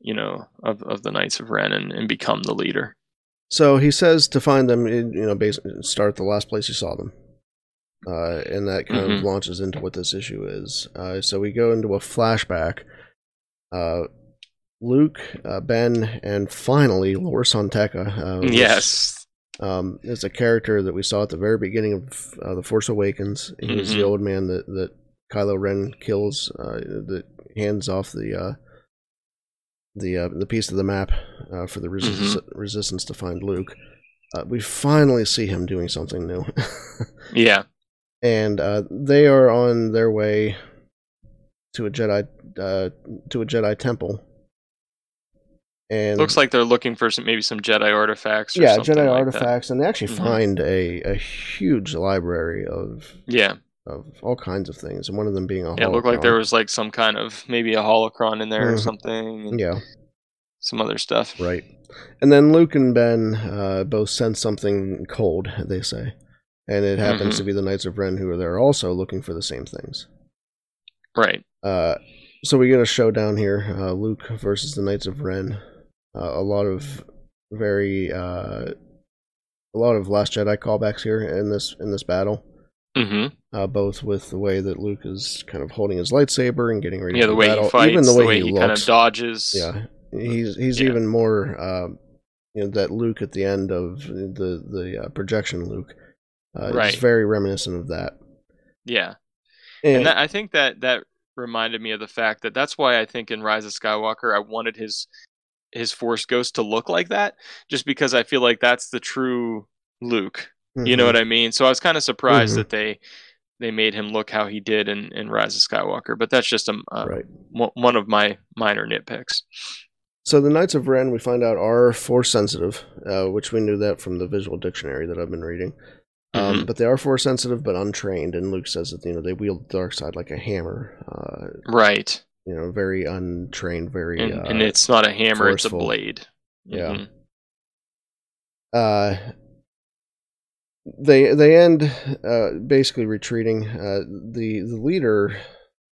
you know, of, of the Knights of Ren and, and become the leader. So he says to find them, you know, basically start the last place you saw them, uh, and that kind mm-hmm. of launches into what this issue is. Uh, so we go into a flashback. Uh, Luke, uh, Ben, and finally Lor San Tekka. Uh, yes. Um, is a character that we saw at the very beginning of uh, the Force Awakens. He mm-hmm. was the old man that that Kylo Ren kills. Uh, that hands off the uh, the uh, the piece of the map uh, for the resist- mm-hmm. resistance to find Luke. Uh, we finally see him doing something new. yeah, and uh, they are on their way to a Jedi uh, to a Jedi temple and looks like they're looking for some maybe some Jedi artifacts. yeah, Jedi like artifacts, that. and they actually mm-hmm. find a a huge library of yeah of all kinds of things, and one of them being a yeah. It looked like there was like some kind of maybe a holocron in there mm-hmm. or something. Yeah, some other stuff. Right, and then Luke and Ben uh, both sense something cold. They say, and it happens mm-hmm. to be the Knights of Ren who are there also looking for the same things. Right. Uh, so we get a showdown here: uh, Luke versus the Knights of Ren uh, a lot of very uh, a lot of Last Jedi callbacks here in this in this battle. Mm-hmm. Uh, both with the way that Luke is kind of holding his lightsaber and getting ready. Yeah, the way battle. he fights, even the way, the way he, he kind of dodges. Yeah, he's he's yeah. even more. Uh, you know that Luke at the end of the the uh, projection Luke. Uh, right. It's very reminiscent of that. Yeah, and, and that, I think that that reminded me of the fact that that's why I think in Rise of Skywalker I wanted his his Force Ghost to look like that, just because I feel like that's the true Luke. Mm-hmm. You know mm-hmm. what I mean? So I was kind of surprised mm-hmm. that they they made him look how he did in, in Rise of Skywalker, but that's just a, a right. one of my minor nitpicks. So the Knights of Ren, we find out, are force sensitive, uh, which we knew that from the visual dictionary that I've been reading. Um, mm-hmm. But they are force sensitive, but untrained. And Luke says that you know they wield the dark side like a hammer. Uh, right you know, very untrained, very and, uh, and it's not a hammer; forceful. it's a blade. Yeah. Mm-hmm. Uh, they they end uh, basically retreating. Uh, the the leader,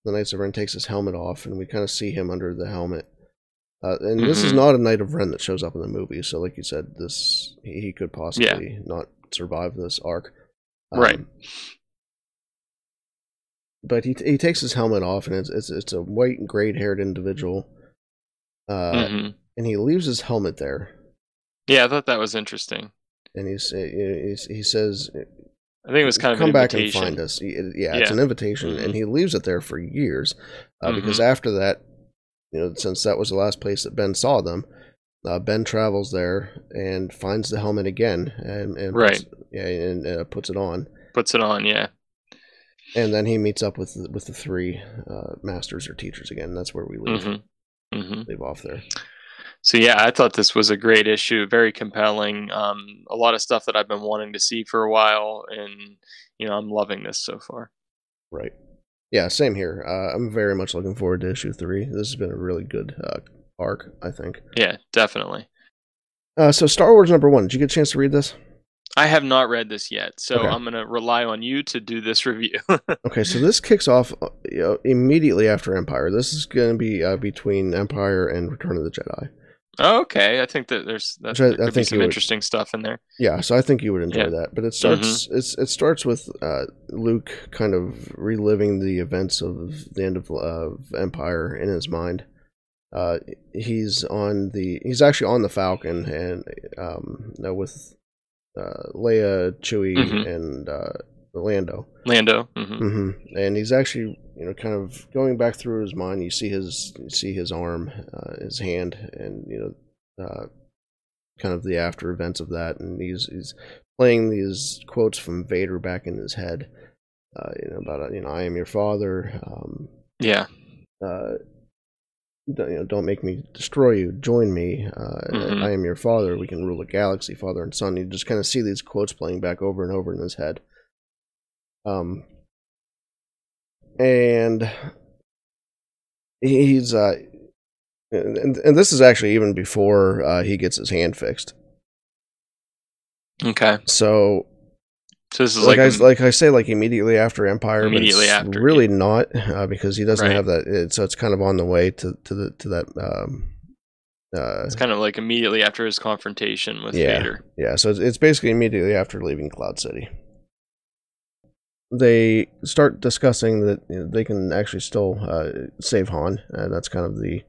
the Knights of Ren, takes his helmet off, and we kind of see him under the helmet. Uh, and mm-hmm. this is mm-hmm. not a Knight of Ren that shows up in the movie, so like you said, this he, he could possibly yeah. not survive this arc. Um, right but he he takes his helmet off, and it's it's, it's a white and gray haired individual, uh, mm-hmm. and he leaves his helmet there. Yeah, I thought that was interesting. And he's, he's he says, I think it was kind of come back and find us. Yeah, yeah, it's an invitation, mm-hmm. and he leaves it there for years, uh, mm-hmm. because after that, you know, since that was the last place that Ben saw them, uh, Ben travels there and finds the helmet again, and, and right, puts, yeah, and uh, puts it on. Puts it on, yeah and then he meets up with with the three uh, masters or teachers again. That's where we leave mm-hmm. Mm-hmm. leave off there. So yeah, I thought this was a great issue, very compelling. Um, a lot of stuff that I've been wanting to see for a while, and you know, I'm loving this so far. Right. Yeah, same here. Uh, I'm very much looking forward to issue three. This has been a really good uh, arc, I think. Yeah, definitely. Uh, so Star Wars number one. Did you get a chance to read this? I have not read this yet, so okay. I'm going to rely on you to do this review. okay, so this kicks off uh, you know, immediately after Empire. This is going to be uh, between Empire and Return of the Jedi. okay, I think that there's that, I, there could I think some would, interesting stuff in there. Yeah, so I think you would enjoy yeah. that. But it starts mm-hmm. it's, it starts with uh, Luke kind of reliving the events of the end of uh, Empire in his mind. Uh, he's on the he's actually on the Falcon and um, with uh, Leia, Chewie, mm-hmm. and uh, Lando. Lando. Mm-hmm. Mm-hmm. And he's actually, you know, kind of going back through his mind. You see his, you see his arm, uh, his hand, and you know, uh, kind of the after events of that. And he's he's playing these quotes from Vader back in his head. Uh, you know about you know I am your father. Um, yeah. Uh, you know, don't make me destroy you. Join me. Uh, mm-hmm. I am your father. We can rule a galaxy, father and son. You just kind of see these quotes playing back over and over in his head. Um, and he's uh, and, and this is actually even before uh, he gets his hand fixed. Okay. So so this is like, like I, like I say, like immediately after Empire. Immediately after, really yeah. not uh, because he doesn't right. have that. It, so it's kind of on the way to to the to that. Um, uh, it's kind of like immediately after his confrontation with yeah, Vader. Yeah, so it's, it's basically immediately after leaving Cloud City. They start discussing that you know, they can actually still uh, save Han, and that's kind of the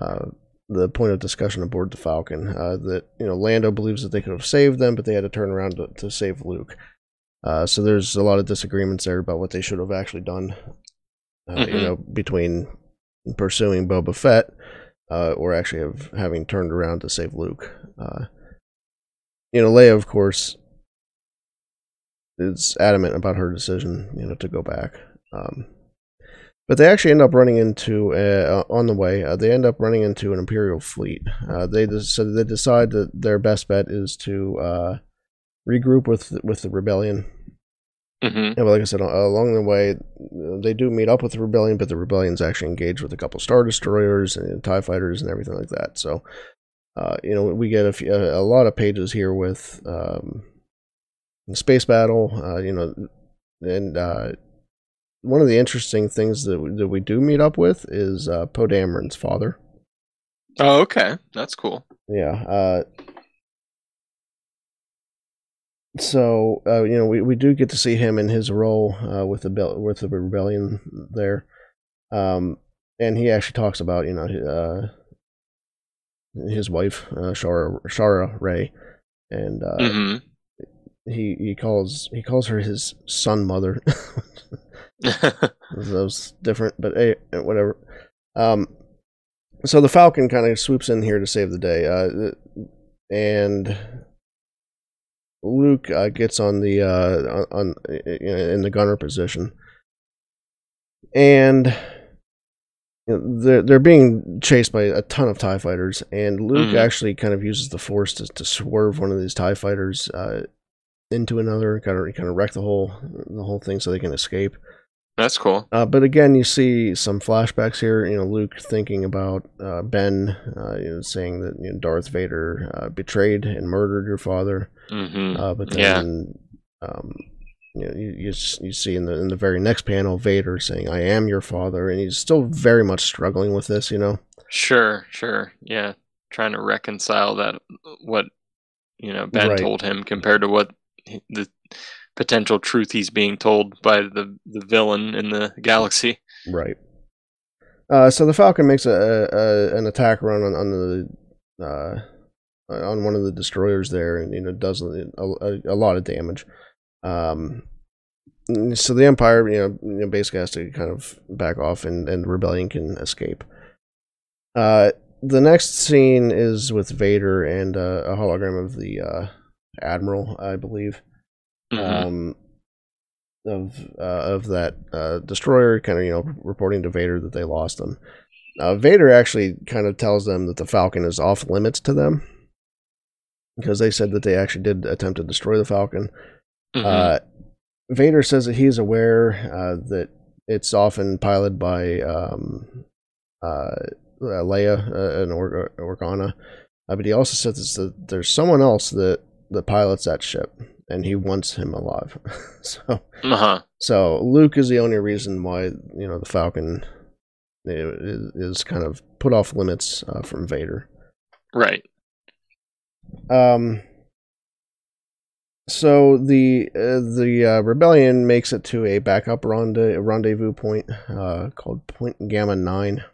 uh, the point of discussion aboard the Falcon. Uh, that you know Lando believes that they could have saved them, but they had to turn around to, to save Luke. Uh, so there's a lot of disagreements there about what they should have actually done. Uh, mm-hmm. You know, between pursuing Boba Fett uh, or actually have having turned around to save Luke. Uh, you know, Leia, of course, is adamant about her decision. You know, to go back. Um, but they actually end up running into uh, on the way. Uh, they end up running into an Imperial fleet. Uh, they so they decide that their best bet is to uh, regroup with with the rebellion. Mm-hmm. Yeah, but like I said, along the way, they do meet up with the rebellion, but the rebellion's actually engaged with a couple star destroyers and Tie fighters and everything like that. So, uh, you know, we get a, few, a, lot of pages here with um, space battle. Uh, you know, and uh, one of the interesting things that we, that we do meet up with is uh, Poe Dameron's father. Oh, okay, that's cool. Yeah. Uh, so uh, you know we, we do get to see him in his role uh, with the with the rebellion there, um, and he actually talks about you know uh, his wife uh, Shara Shara Rey, and uh, mm-hmm. he he calls he calls her his son mother. that was different, but hey, whatever. Um, so the Falcon kind of swoops in here to save the day, uh, and Luke uh, gets on the uh, on, in the gunner position, and you know, they're they're being chased by a ton of Tie fighters, and Luke mm-hmm. actually kind of uses the Force to, to swerve one of these Tie fighters uh, into another, kind of kind of wreck the whole the whole thing so they can escape. That's cool. Uh, but again, you see some flashbacks here. You know, Luke thinking about uh, Ben, uh, you know, saying that you know, Darth Vader uh, betrayed and murdered your father. Mm-hmm. Uh, but then, yeah. um, you know, you, you, you see in the in the very next panel, Vader saying, "I am your father," and he's still very much struggling with this. You know. Sure, sure, yeah, trying to reconcile that what you know Ben right. told him compared to what the potential truth he's being told by the the villain in the galaxy. Right. Uh, so the Falcon makes a, a an attack run on, on the uh, on one of the destroyers there, and you know does a, a, a lot of damage. Um, so the Empire, you know, you know, basically has to kind of back off, and and the rebellion can escape. Uh, the next scene is with Vader and uh, a hologram of the uh, Admiral, I believe mm-hmm. um, of uh, of that uh, destroyer, kind of you know reporting to Vader that they lost them. Uh, Vader actually kind of tells them that the Falcon is off limits to them because they said that they actually did attempt to destroy the Falcon. Mm-hmm. Uh, Vader says that he's aware uh, that it's often piloted by um, uh, Leia and or- Organa, but he also says that there's someone else that that pilots that ship and he wants him alive. so, uh-huh. so Luke is the only reason why you know the Falcon is, is kind of put off limits uh, from Vader. Right. Um. So the uh, the uh, rebellion makes it to a backup rendez- rendezvous point uh, called Point Gamma Nine,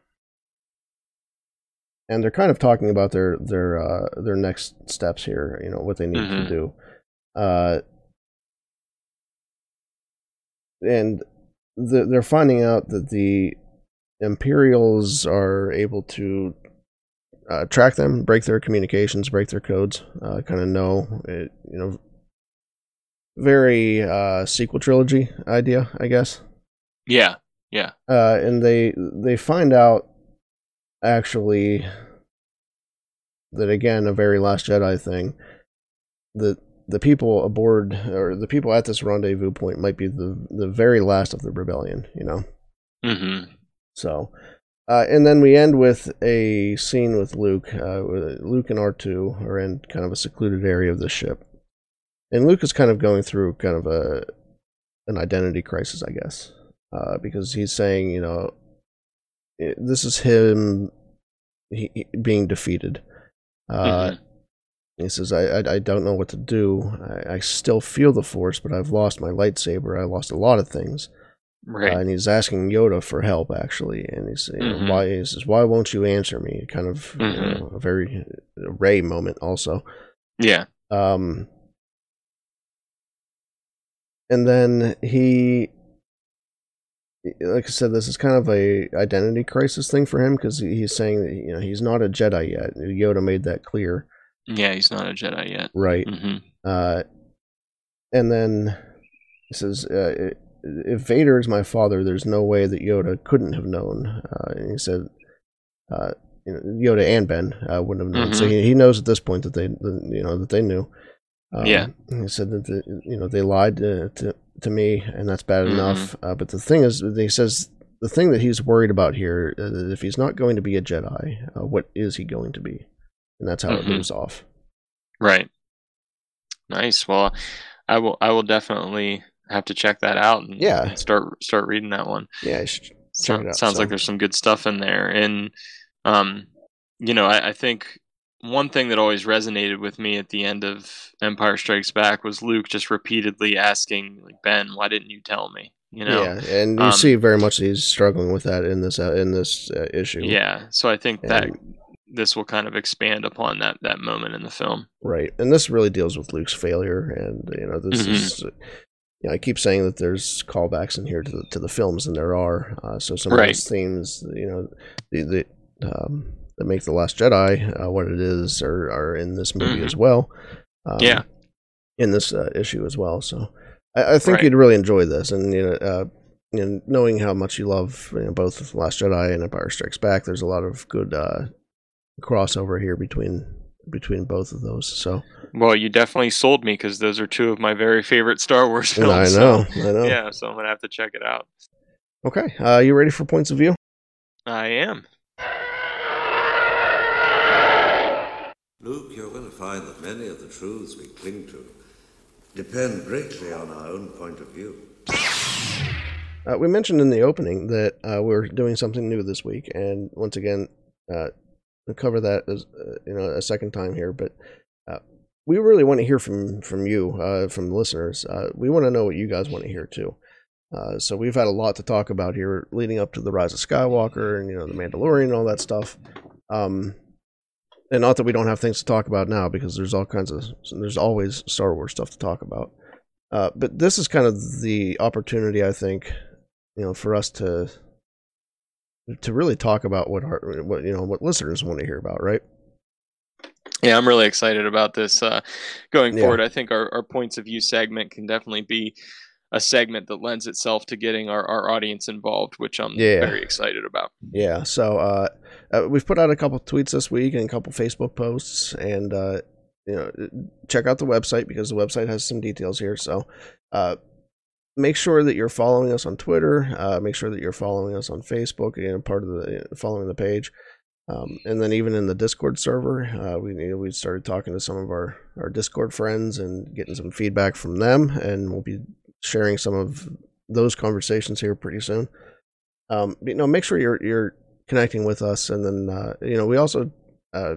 and they're kind of talking about their their uh, their next steps here. You know what they need mm-hmm. to do. Uh, and the, they're finding out that the Imperials are able to uh, track them, break their communications, break their codes, uh, kind of know, it, you know, very uh, sequel trilogy idea, I guess. Yeah, yeah. Uh, and they they find out actually that again a very Last Jedi thing. The the people aboard or the people at this rendezvous point might be the the very last of the rebellion. You know. Mm-hmm. So. Uh, and then we end with a scene with Luke. Uh, Luke and R2 are in kind of a secluded area of the ship and Luke is kind of going through kind of a an identity crisis, I guess, uh, because he's saying, you know, it, this is him he, he being defeated. Uh, mm-hmm. He says, I, I, I don't know what to do. I, I, still feel the Force, but I've lost my lightsaber. I lost a lot of things." Right. Uh, and he's asking Yoda for help, actually, and he's you mm-hmm. why he says, "Why won't you answer me?" Kind of mm-hmm. you know, a very Rey moment, also. Yeah. Um, and then he like I said, this is kind of a identity crisis thing for him because he's saying that you know he's not a Jedi yet. Yoda made that clear. Yeah, he's not a Jedi yet. Right. Mm-hmm. Uh, and then he says, uh, "If Vader is my father, there's no way that Yoda couldn't have known." Uh, and he said, uh, you know, "Yoda and Ben uh, wouldn't have known." Mm-hmm. So he, he knows at this point that they, you know, that they knew. Um, yeah, he said that the, you know they lied to, to, to me, and that's bad mm-hmm. enough. Uh, but the thing is, he says the thing that he's worried about here is if he's not going to be a Jedi, uh, what is he going to be? And that's how mm-hmm. it moves off. Right. Nice. Well, I will. I will definitely have to check that out. And, yeah. Start start reading that one. Yeah. So, out, sounds so. like there's some good stuff in there, and um, you know, I, I think one thing that always resonated with me at the end of Empire Strikes Back was Luke just repeatedly asking, like Ben, why didn't you tell me? You know, yeah, and you um, see very much he's struggling with that in this uh, in this uh, issue. Yeah, so I think that this will kind of expand upon that that moment in the film. Right, and this really deals with Luke's failure, and you know, this mm-hmm. is. You know, I keep saying that there's callbacks in here to the, to the films, and there are. Uh, so some right. of those themes, you know, the, the um, that make the Last Jedi uh, what it is are, are in this movie mm-hmm. as well. Um, yeah, in this uh, issue as well. So I, I think right. you'd really enjoy this, and you know, uh, you know, knowing how much you love you know, both Last Jedi and Empire Strikes Back, there's a lot of good uh, crossover here between between both of those. So well, you definitely sold me because those are two of my very favorite Star Wars films. I know, so, I know. Yeah, so I'm gonna have to check it out. Okay, uh, you ready for points of view? I am. Luke, you're going to find that many of the truths we cling to depend greatly on our own point of view. Uh, we mentioned in the opening that uh, we're doing something new this week, and once again, uh, cover that as uh, you know a second time here. But uh, we really want to hear from from you, uh, from the listeners. Uh we want to know what you guys want to hear too. Uh so we've had a lot to talk about here, leading up to the Rise of Skywalker and you know the Mandalorian and all that stuff. Um, and not that we don't have things to talk about now because there's all kinds of there's always Star Wars stuff to talk about. Uh, but this is kind of the opportunity I think, you know, for us to to really talk about what our, what you know what listeners want to hear about, right? Yeah, I'm really excited about this uh, going yeah. forward. I think our, our points of view segment can definitely be a segment that lends itself to getting our, our audience involved, which I'm yeah. very excited about. Yeah. So uh, uh, we've put out a couple tweets this week and a couple Facebook posts, and uh, you know, check out the website because the website has some details here. So uh, make sure that you're following us on Twitter. Uh, make sure that you're following us on Facebook. Again, part of the following the page. Um, and then even in the Discord server, uh, we you know, we started talking to some of our, our Discord friends and getting some feedback from them, and we'll be sharing some of those conversations here pretty soon. Um, you know, make sure you're you're connecting with us, and then uh, you know we also uh,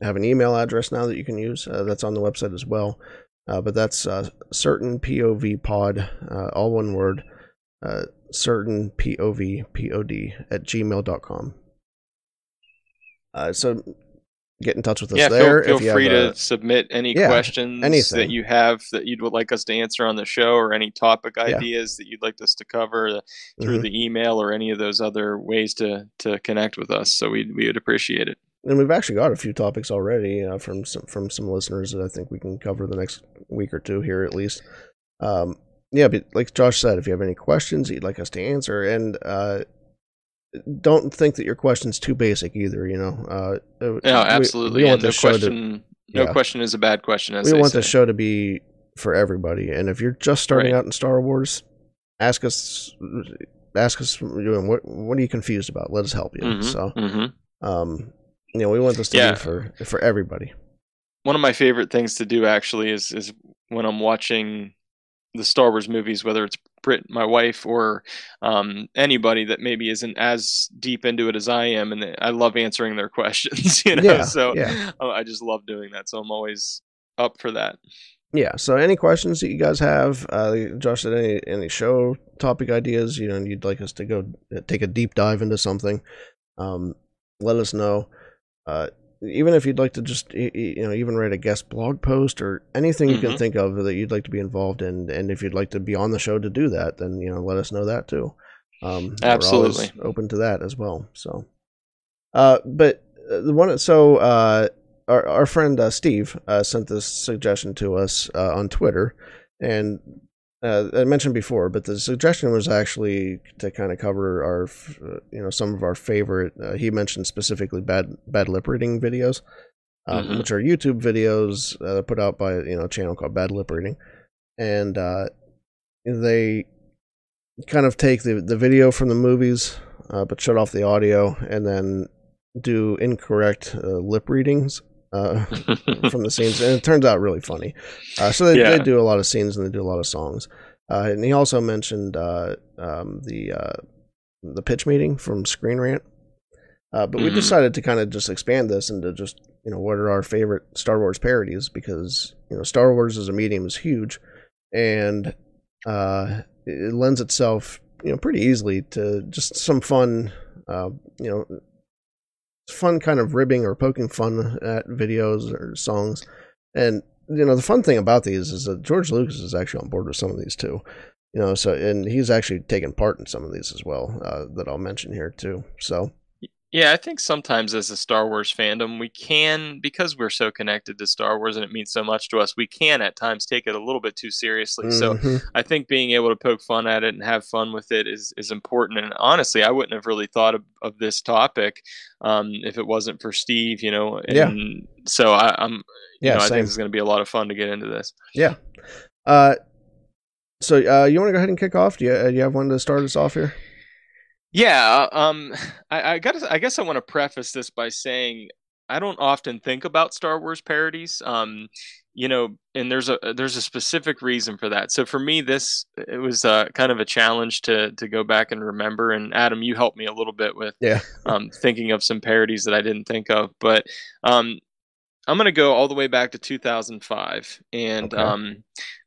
have an email address now that you can use. Uh, that's on the website as well. Uh, but that's uh, certain POV pod, uh, all one word, certain POV pod at gmail.com. Uh, so get in touch with us yeah, there. Feel, feel free to submit any yeah, questions anything. that you have that you'd like us to answer on the show, or any topic ideas yeah. that you'd like us to cover through mm-hmm. the email or any of those other ways to to connect with us. So we we would appreciate it. And we've actually got a few topics already uh, from some from some listeners that I think we can cover the next week or two here at least. um, yeah, but like Josh said, if you have any questions you'd like us to answer, and uh, don't think that your question's too basic either. You know, uh, uh yeah, absolutely. We, we want the question, to, no yeah. question is a bad question. we want say. the show to be for everybody, and if you're just starting right. out in Star Wars, ask us, ask us, what what are you confused about? Let us help you. Mm-hmm, so, mm-hmm. um, you know, we want this to yeah. be for for everybody. One of my favorite things to do actually is is when I'm watching the Star Wars movies, whether it's Brit, my wife, or um, anybody that maybe isn't as deep into it as I am, and I love answering their questions. You know, yeah, so yeah. I just love doing that. So I'm always up for that. Yeah. So any questions that you guys have, uh, Josh, any any show topic ideas, you know, you'd like us to go take a deep dive into something, um, let us know. Uh, even if you'd like to just you know even write a guest blog post or anything you mm-hmm. can think of that you'd like to be involved in and if you'd like to be on the show to do that then you know let us know that too. Um absolutely. open to that as well so. Uh but uh, the one so uh our, our friend uh, steve uh, sent this suggestion to us uh, on twitter and uh, I mentioned before, but the suggestion was actually to kind of cover our, uh, you know, some of our favorite. Uh, he mentioned specifically bad bad lip reading videos, um, mm-hmm. which are YouTube videos uh, put out by you know a channel called Bad Lip Reading, and uh, they kind of take the the video from the movies, uh, but shut off the audio, and then do incorrect lip readings uh, from the scenes, and it turns out really funny. Uh, so they, yeah. they do a lot of scenes and they do a lot of songs. Uh, and he also mentioned uh, um, the uh, the pitch meeting from Screen Rant. Uh, but mm-hmm. we decided to kind of just expand this into just you know what are our favorite Star Wars parodies because you know Star Wars as a medium is huge, and it lends itself you know pretty easily to just some fun you know fun kind of ribbing or poking fun at videos or songs. And you know, the fun thing about these is that George Lucas is actually on board with some of these too. You know, so and he's actually taken part in some of these as well uh, that I'll mention here too. So yeah, I think sometimes as a Star Wars fandom, we can, because we're so connected to Star Wars and it means so much to us, we can at times take it a little bit too seriously. Mm-hmm. So I think being able to poke fun at it and have fun with it is, is important. And honestly, I wouldn't have really thought of, of this topic um, if it wasn't for Steve, you know. And yeah. so I, am yeah, know, I think it's going to be a lot of fun to get into this. Yeah. Uh, so uh, you want to go ahead and kick off? Do you, uh, do you have one to start us off here? Yeah, um, I, I got. I guess I want to preface this by saying I don't often think about Star Wars parodies. Um, you know, and there's a there's a specific reason for that. So for me, this it was uh, kind of a challenge to to go back and remember. And Adam, you helped me a little bit with yeah. um, thinking of some parodies that I didn't think of. But um, I'm gonna go all the way back to 2005, and okay. um,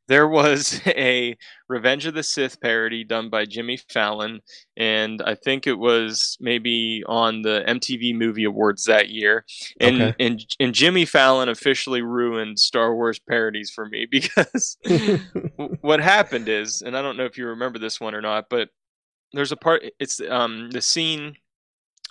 there was a Revenge of the Sith parody done by Jimmy Fallon, and I think it was maybe on the MTV Movie Awards that year. And okay. and and Jimmy Fallon officially ruined Star Wars parodies for me because what happened is, and I don't know if you remember this one or not, but there's a part. It's um the scene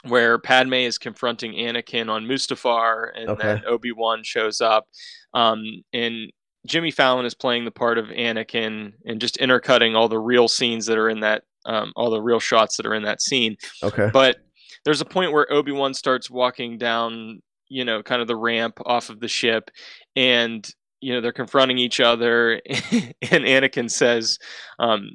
where Padme is confronting Anakin on Mustafar, and okay. then Obi Wan shows up. Um, and Jimmy Fallon is playing the part of Anakin and just intercutting all the real scenes that are in that, um, all the real shots that are in that scene. Okay. But there's a point where Obi Wan starts walking down, you know, kind of the ramp off of the ship, and you know they're confronting each other, and Anakin says um,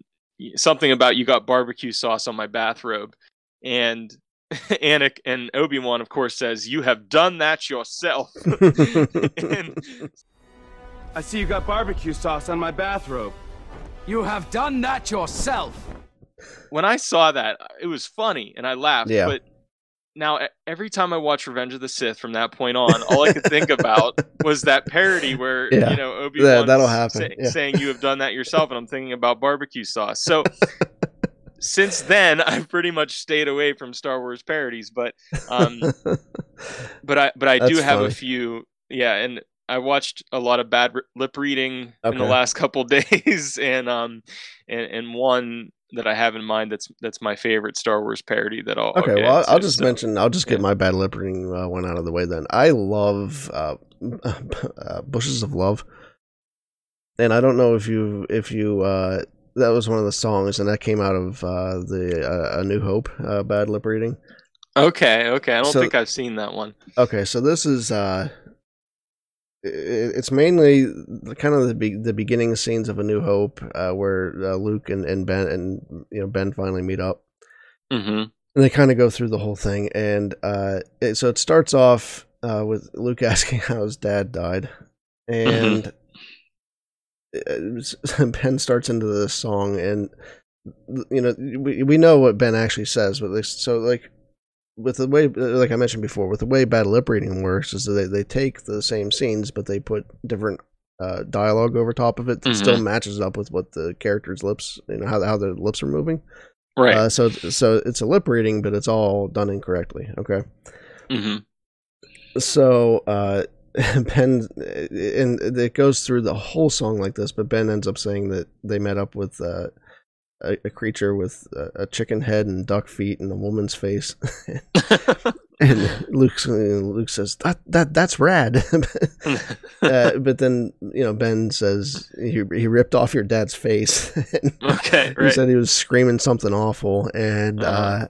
something about "you got barbecue sauce on my bathrobe," and Anik and Obi Wan, of course, says, "You have done that yourself." and I see you got barbecue sauce on my bathrobe. You have done that yourself. When I saw that, it was funny and I laughed. Yeah. But now every time I watch Revenge of the Sith from that point on, all I could think about was that parody where yeah. you know Obi Wan that'll happen. Say, yeah. saying you have done that yourself, and I'm thinking about barbecue sauce. So since then, I've pretty much stayed away from Star Wars parodies. But um, but I but I That's do have funny. a few. Yeah, and I watched a lot of bad lip reading okay. in the last couple days, and um, and, and one that I have in mind that's that's my favorite Star Wars parody that I'll okay. I'll well, I'll just so, mention I'll just get yeah. my bad lip reading uh, one out of the way. Then I love uh, uh, bushes of love. and I don't know if you if you uh, that was one of the songs, and that came out of uh, the uh, A New Hope uh, bad lip reading. Okay, okay. I don't So- think I've seen that one. Okay, so this is uh, it's mainly the, kind of the be- the beginning scenes of A New Hope, uh, where uh, Luke and, and Ben and you know Ben finally meet up. hmm and they kind of go through the whole thing and uh it, so it starts off uh with luke asking how his dad died and uh, ben starts into this song and you know we, we know what ben actually says but they, so like with the way like i mentioned before with the way bad lip reading works is that they, they take the same scenes but they put different uh, dialogue over top of it that still matches up with what the character's lips you know how, how their lips are moving Right. uh, so so it's a lip reading, but it's all done incorrectly. Okay. Mm-hmm. So uh, Ben and it goes through the whole song like this, but Ben ends up saying that they met up with uh, a, a creature with a, a chicken head and duck feet and a woman's face. and Luke Luke says that that that's rad. uh, but then you know Ben says he he ripped off your dad's face. Okay. he said he was screaming something awful, and Uh-huh.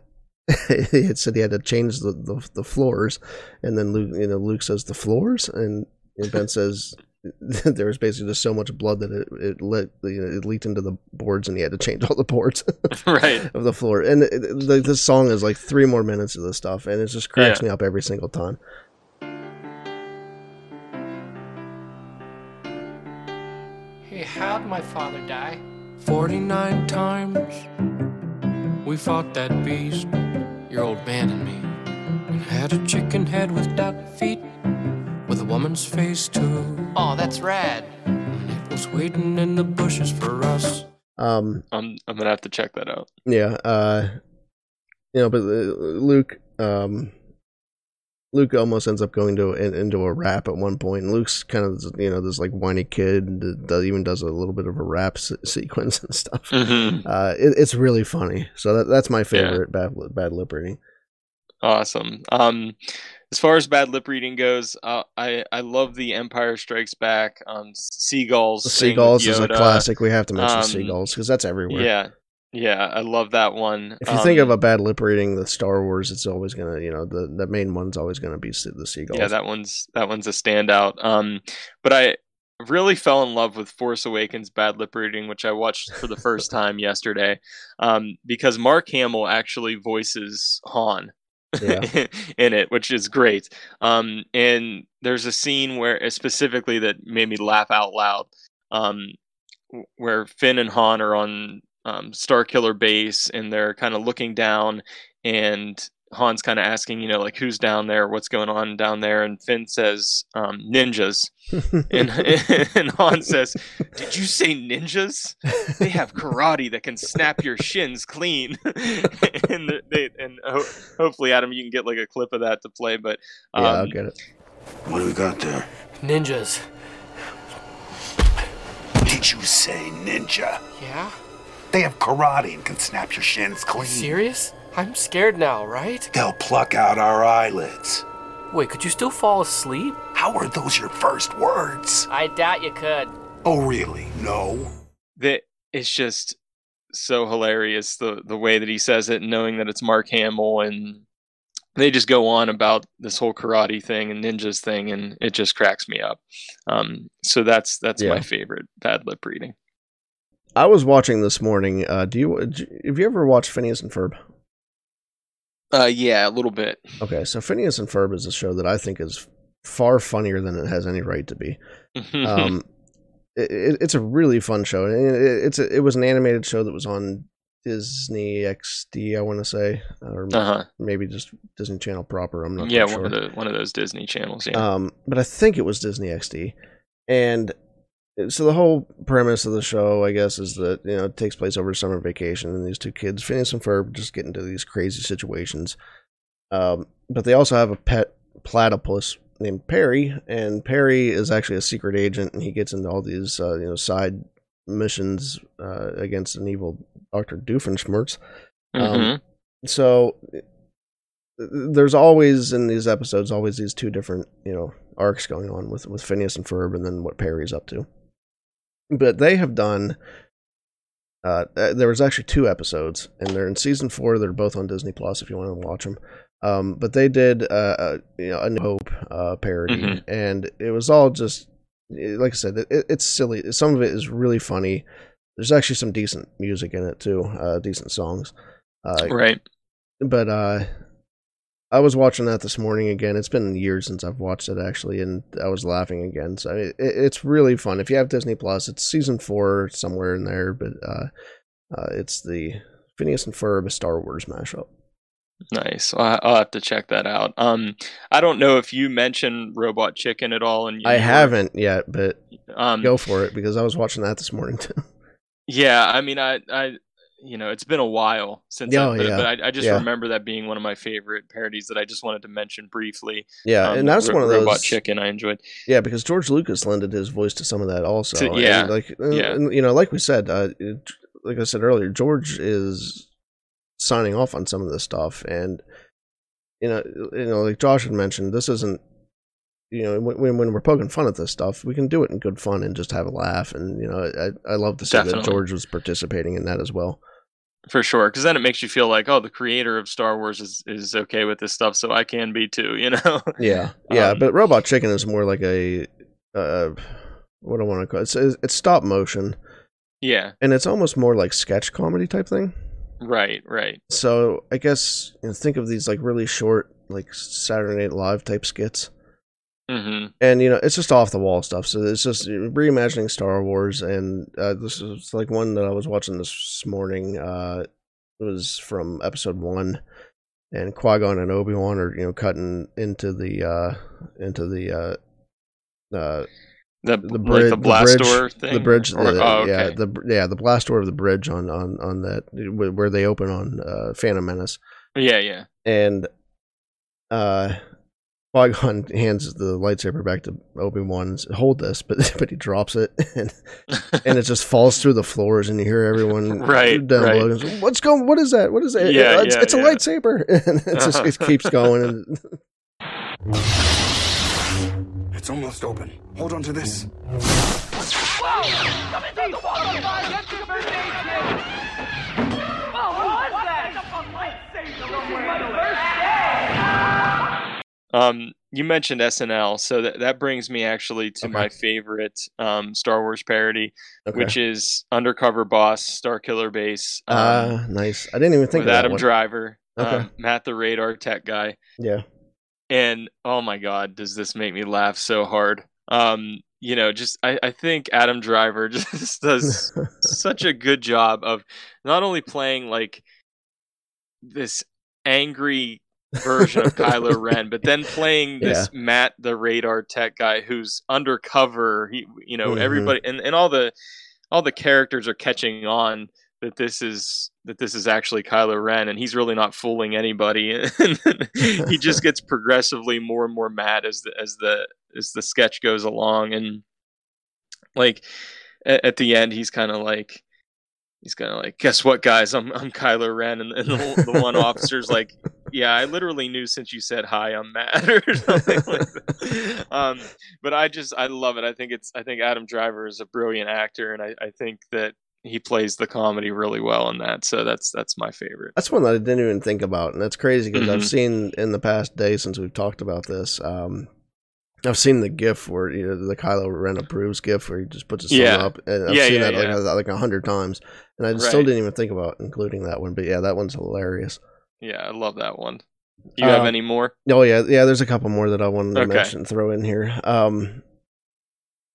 uh, he had said he had to change the, the, the floors. And then Luke, you know, Luke says the floors, and, and Ben says there was basically just so much blood that it it lit you know, it leaked into the boards, and he had to change all the boards right. of the floor. And it, it- the, this song is like three more minutes of this stuff, and it just cracks Yeah. me up every single time. Hey, how'd my father die? 49 times. We fought that beast, your old man and me. And had a chicken head with duck feet, with a woman's face too. Oh, that's rad. And it was waiting in the bushes for us. Um, I'm I'm gonna have to check that out. Yeah, uh, you know, but uh, Luke, um, Luke almost ends up going to in, into a rap at one point. And Luke's kind of you know this like whiny kid that does, even does a little bit of a rap se- sequence and stuff. hmm Uh, it, it's really funny. So that, that's my favorite bad bad lip reading. Awesome. Um, as far as bad lip reading goes, uh, I I love the Empire Strikes Back. Um, seagulls. The seagulls is a classic. We have to mention Um, seagulls because that's everywhere. Yeah, yeah, I love that one. If you think of Um, a bad lip reading, the Star Wars, it's always gonna, you know, the, the main one's always gonna be the seagulls. yeah, that one's that one's a standout. Um, but I really fell in love with Force Awakens bad lip reading, which I watched for the first time yesterday, um, because Mark Hamill actually voices Han. Yeah. in it, which is great. Um, and there's a scene where uh, specifically that made me laugh out loud, um, where Finn and Han are on um, Starkiller base and they're kind of looking down, and Han's kind of asking, you know, like who's down there, what's going on down there, and Finn says um, ninjas, and and Han says, "Did you say ninjas? They have karate that can snap your shins clean." and they and ho- hopefully, Adam, you can get like a clip of that to play. But um, yeah, I'll get it. What do we got there? Ninjas. Did you say ninja? Yeah? They have karate and can snap your shins clean. Serious? I'm scared now, right? They'll pluck out our eyelids. Wait, could you still fall asleep? How are those your first words? I doubt you could. Oh, really? No. that it's just so hilarious the the way that he says it, knowing that it's Mark Hamill, and they just go on about this whole karate thing and ninjas thing, and it just cracks me up. Um, so that's that's Yeah. my favorite bad lip reading. I was watching this morning. Uh, do you have you ever watched Phineas and Ferb? Uh, yeah, a little bit. Okay, so Phineas and Ferb is a show that I think is far funnier than it has any right to be. Um, it, it, it's a really fun show. and It, it's a, it was an animated show that was on Disney XD, I want to say, or uh huh. maybe just Disney Channel proper. I'm not Yeah, one sure. of the one of those Disney channels. Yeah. Um, but I think it was Disney XD, and so the whole premise of the show, I guess, is that you know it takes place over summer vacation, and these two kids, Phineas and Ferb, just get into these crazy situations. Um, but they also have a pet platypus named Perry, and Perry is actually a secret agent, and he gets into all these uh, you know side missions uh, against an evil Doctor Doofenshmirtz. um, Mhm. So there's always in these episodes always these two different you know arcs going on with with Phineas and Ferb, and then what Perry's up to. But they have done. Uh, there was actually two episodes, and they're in season four. They're both on Disney Plus if you want to watch them. Um, but they did uh, a, you know, a New Hope uh, parody, mm-hmm. and it was all just like I said, it, it's silly. Some of it is really funny. There's actually some decent music in it too, uh, decent songs. Uh, right. But uh, I was watching that this morning again. It's been years since I've watched it actually, and I was laughing again. So it, it's really fun. If you have Disney Plus, it's season four somewhere in there, but uh, uh, it's the Phineas and Ferb a Star Wars mashup. Nice. I'll have to check that out. Um, I don't know if you mentioned Robot Chicken at all, and I haven't yet, but um, go for it because I was watching that this morning too. Yeah, I mean, I, I, you know, it's been a while since, oh, I, but, yeah. but I, I just yeah. remember that being one of my favorite parodies that I just wanted to mention briefly. Yeah, um, and that's one of those Robot Chicken I enjoyed. Yeah, because George Lucas lended his voice to some of that also. To, yeah, and like yeah, and, you know, like we said, uh, like I said earlier, George is signing off on some of this stuff, and you know, you know, like Josh had mentioned, this isn't you know when when we're poking fun at this stuff, we can do it in good fun and just have a laugh. And you know, I I love to see Definitely. that George was participating in that as well. For sure, because then it makes you feel like, oh, the creator of Star Wars is is okay with this stuff, so I can be too. You know? Yeah, yeah. Um, but Robot Chicken is more like a uh, what do I want to call it? It's, it's stop motion. Yeah, and it's almost more like sketch comedy type thing. Right, right. So I guess you know, think of these like really short, like Saturday Night Live type skits. Mm-hmm. And you know, it's just off the wall stuff. So it's just reimagining Star Wars, and uh, this is like one that I was watching this morning. Uh, it was from Episode One, and Qui Gon and Obi Wan are you know cutting into the uh, into the uh, uh, the the, bridge, like the blast the bridge, door thing, the bridge, or, the, oh, okay. yeah, the yeah the blast door of the bridge on on on that where they open on uh, Phantom Menace. Yeah, yeah, and uh, Qui Gon hands the lightsaber back to Obi Wan. Hold this, but but he drops it, and and it just falls through the floors, and you hear everyone right, down right. below. What's going? What is that? What is it? Yeah, it's, yeah, it's yeah. a lightsaber, and it just it keeps going. And it's almost open. Hold on to this. Um, you mentioned SNL, so that that brings me actually to okay. my favorite um, Star Wars parody, okay. which is Undercover Boss, Starkiller Base. Ah, um, uh, nice. I didn't even think with of Adam one. Driver, okay. um, Matt the Radar Tech guy. Yeah. And oh my God, does this make me laugh so hard? Um, you know, just I, I think Adam Driver just does such a good job of not only playing like this angry version of Kylo Ren, but then playing this yeah. Matt the radar tech guy who's undercover. He, you know, mm-hmm. everybody and, and all the all the characters are catching on that this is that this is actually Kylo Ren, and he's really not fooling anybody. he just gets progressively more and more mad as the as the as the sketch goes along, and like at, at the end, he's kind of like he's kind of like, guess what, guys? I'm I'm Kylo Ren, and, and the, the one officer's like, yeah, I literally knew since you said hi, I'm mad or something like that. Um, but I just I love it. I think it's I think Adam Driver is a brilliant actor, and I, I think that he plays the comedy really well in that. So that's that's my favorite. That's one that I didn't even think about, and that's crazy because mm-hmm. I've seen in the past day since we've talked about this. Um, I've seen the GIF where you know the Kylo Ren approves GIF where he just puts his yeah. thumb up, and I've yeah, seen yeah, that like like a hundred times, and I Right. still didn't even think about including that one. But yeah, that one's hilarious. Yeah, I love that one. Do you have Um, any more? Oh yeah, yeah. There's a couple more that I wanted to Okay. mention, throw in here. Um,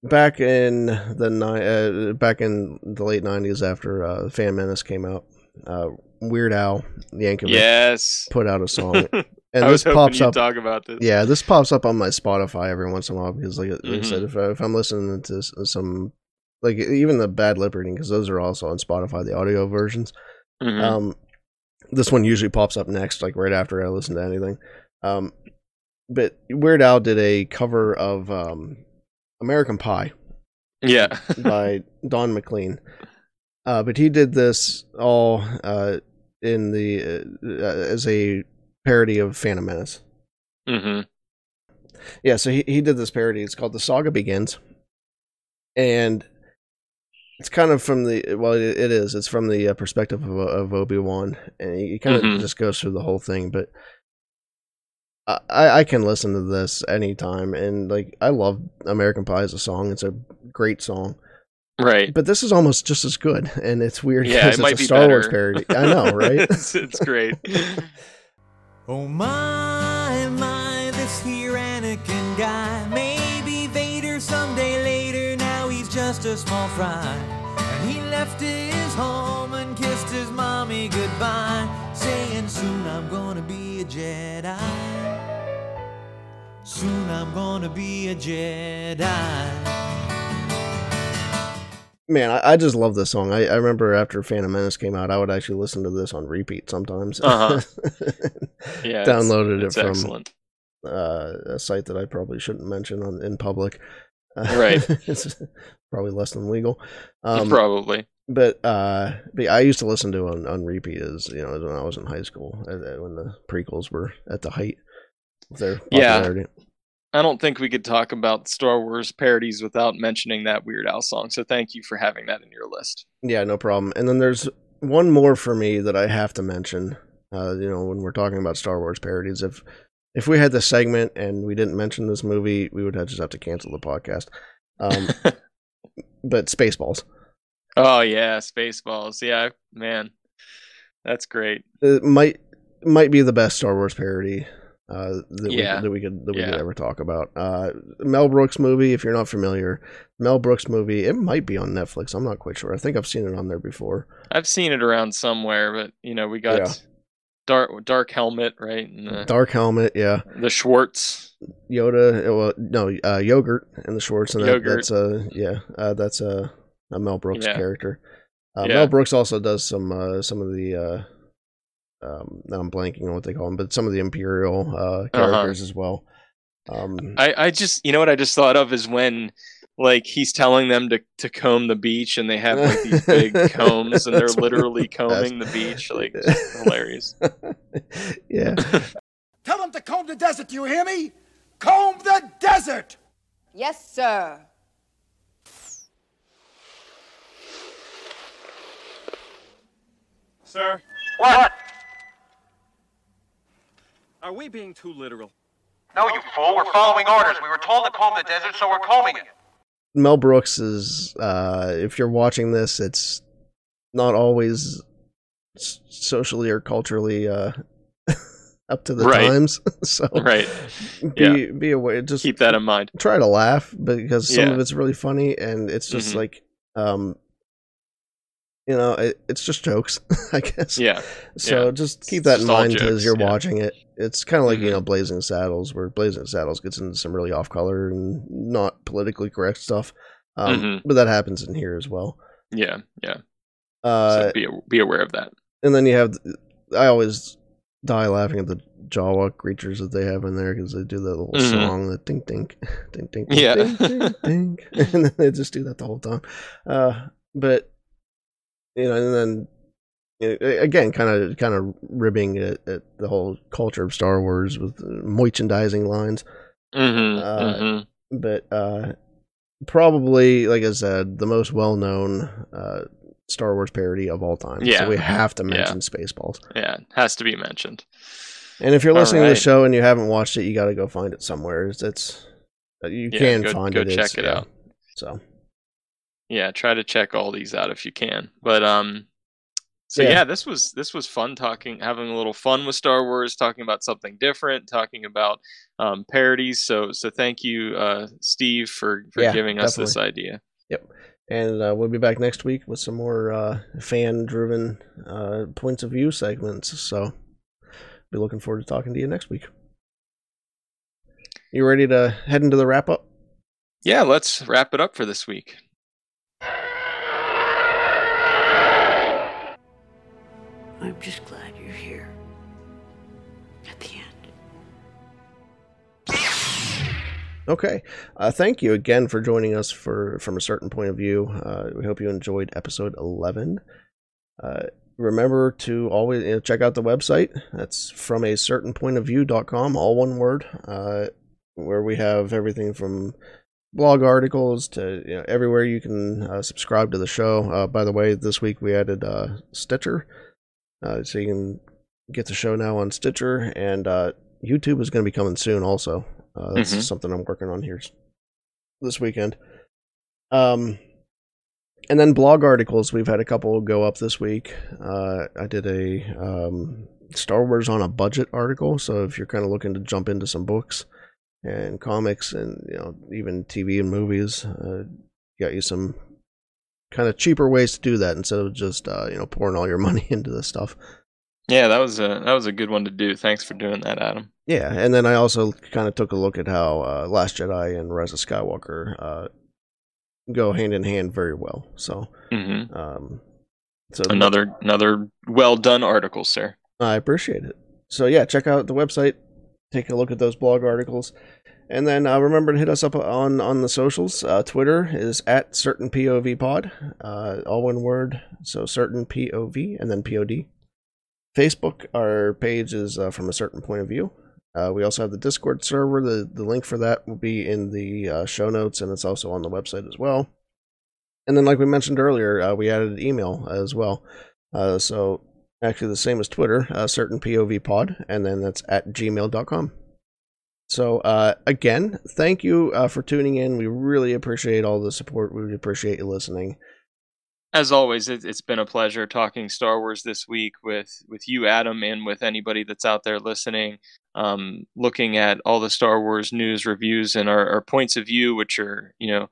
back in the ni- uh, back in the late '90s, after uh, Phantom Menace came out, uh, Weird Al Yankovic Yes. put out a song, and this pops up. talk about this. Yeah, this pops up on my Spotify every once in a while because, like, like I said, Mhm. if, I, if I'm listening to some, like, even the bad lip reading, because those are also on Spotify, the audio versions. Mhm. Um, this one usually pops up next, like right after I listen to anything. Um, but Weird Al did a cover of um, American Pie yeah. by Don McLean. Uh, but he did this all uh, in the uh, as a parody of Phantom Menace. Mm-hmm. Yeah, so he, he did this parody. It's called The Saga Begins. And it's kind of from the well, it, it is. It's from the uh, perspective of, of Obi Wan, and he kind of mm-hmm. just goes through the whole thing. But I, I can listen to this anytime, and like I love American Pie as a song. It's a great song, right? But this is almost just as good, and it's weird yeah, it it's a Star better. Wars parody. I know, right? it's, it's great. oh my my, a small fry. He left his home and kissed his mommy goodbye, saying, Soon I'm gonna be a Jedi. Soon I'm gonna be a Jedi. Man, I, I, just love this song. I, I, remember after Phantom Menace came out, I would actually listen to this on repeat sometimes. Uh-huh. yeah, downloaded it's, it's it from uh, a site that I probably shouldn't mention on in public. Right. it's probably less than legal. Um, probably. But uh, but I used to listen to on on repeat as you know when I was in high school uh, when the prequels were at the height of their popularity. Yeah. I don't think we could talk about Star Wars parodies without mentioning that Weird Al song. So thank you for having that in your list. Yeah, no problem. And then there's one more for me that I have to mention. Uh, you know, when we're talking about Star Wars parodies, if if we had this segment and we didn't mention this movie, we would have just have to cancel the podcast. Um, but Spaceballs. Oh yeah, Spaceballs. Yeah, man, that's great. It might might be the best Star Wars parody uh, that, yeah. we, that we could that we yeah. could ever talk about. Uh, Mel Brooks movie. If you're not familiar, Mel Brooks movie. It might be on Netflix. I'm not quite sure. I think I've seen it on there before. I've seen it around somewhere, but you know we got. Yeah. Dark Dark Helmet, right? The, Dark Helmet, yeah. The Schwartz. Yoda, uh, well, no, uh, yogurt and the Schwartz, and that, that's a yeah, uh, that's a, a Mel Brooks yeah. character. Uh, yeah. Mel Brooks also does some uh, some of the uh, um, I'm blanking on what they call them, but some of the Imperial uh, characters uh-huh. as well. Um, I I just you know what I just thought of is when like he's telling them to, to comb the beach and they have like these big combs and they're literally combing the beach like hilarious. Yeah. Tell them to comb the desert you hear me? Comb the desert! Yes sir. Sir? What? Are we being too literal? No you fool. We're following orders. We were told to comb the desert so we're combing it Mel Brooks is, uh, if you're watching this, it's not always socially or culturally uh, up to the right. times. so right, be yeah. be aware. Just keep that in mind. Try to laugh because some yeah. of it's really funny, and it's just mm-hmm. like, um, you know, it, it's just jokes, I guess. Yeah. So yeah. just keep that in mind as you're watching it it's kind of like mm-hmm. you know Blazing Saddles, where Blazing Saddles gets into some really off color and not politically correct stuff, um, mm-hmm. but that happens in here as well. Yeah, yeah. Uh, so be be aware of that. And then you have, I always die laughing at the Jawa creatures that they have in there because they do that little mm-hmm. song, the ding ding, ding ding, yeah, ding, ding, ding, and then they just do that the whole time. Uh, but you know, and then again, kind of kind of ribbing at, at, the whole culture of Star Wars with merchandising lines. Mm-hmm, uh, mm-hmm. But uh, probably, like I said, the most well known uh, Star Wars parody of all time. Yeah, so we have to mention yeah. Spaceballs. Yeah, it has to be mentioned. And if you're listening right. to the show and you haven't watched it, you got to go find it somewhere. It's, it's uh, you yeah, can go, find go it. Go check it out. So yeah, try to check all these out if you can. But um, so yeah. yeah. this was this was fun talking, having a little fun with Star Wars, talking about something different, talking about um, parodies. So so thank you, uh, Steve, for for yeah, giving us this idea. Yep, and uh, we'll be back next week with some more uh, fan-driven uh, points of view segments. So be looking forward to talking to you next week. You ready to head into the wrap up? Yeah, let's wrap it up for this week. I'm just glad you're here. At the end. Okay. Uh, thank you again for joining us for from a certain point of view. Uh, we hope you enjoyed episode 11. Uh, remember to always you know, check out the website. That's from a certain point of view.com, all one word, uh, where we have everything from blog articles to you know, everywhere you can uh, subscribe to the show. Uh, by the way, this week we added Stitcher, uh, so you can get the show now on Stitcher, and uh, YouTube is going to be coming soon. Also, uh, that's mm-hmm. something I'm working on here this weekend. Um, and then blog articles. We've had a couple go up this week. I did a um, Star Wars on a budget article, so if you're kind of looking to jump into some books and comics and you know even TV and movies. Uh, got you some kind of cheaper ways to do that instead of just uh, you know pouring all your money into this stuff. Yeah, that was a that was a good one to do. Thanks for doing that, Adam. Yeah, and then I also kind of took a look at how uh, Last Jedi and Rise of Skywalker uh, go hand in hand very well. So, mm-hmm. um, so another another well done article, sir. I appreciate it. So yeah, check out the website take a look at those blog articles. And then uh, remember to hit us up on on the socials. Uh, Twitter is at certain POV pod, uh, all one word. So certain POV and then POD. Facebook, our page is uh, from a certain point of view. Uh, we also have the Discord server. The the link for that will be in the uh, show notes, and it's also on the website as well. And then, like we mentioned earlier, we added email as well. so actually the same as Twitter, certain POV pod, and then that's at gmail.com. So, uh, again, thank you uh, for tuning in. We really appreciate all the support. We appreciate you listening. As always, it's been a pleasure talking Star Wars this week with, with you, Adam, and with anybody that's out there listening. Um, looking at all the Star Wars news reviews and our, our points of view, which are, you know,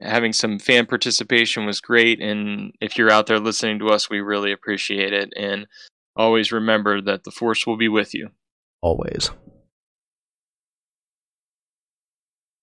having some fan participation was great. And if you're out there listening to us, we really appreciate it. And always remember that the Force will be with you. Always.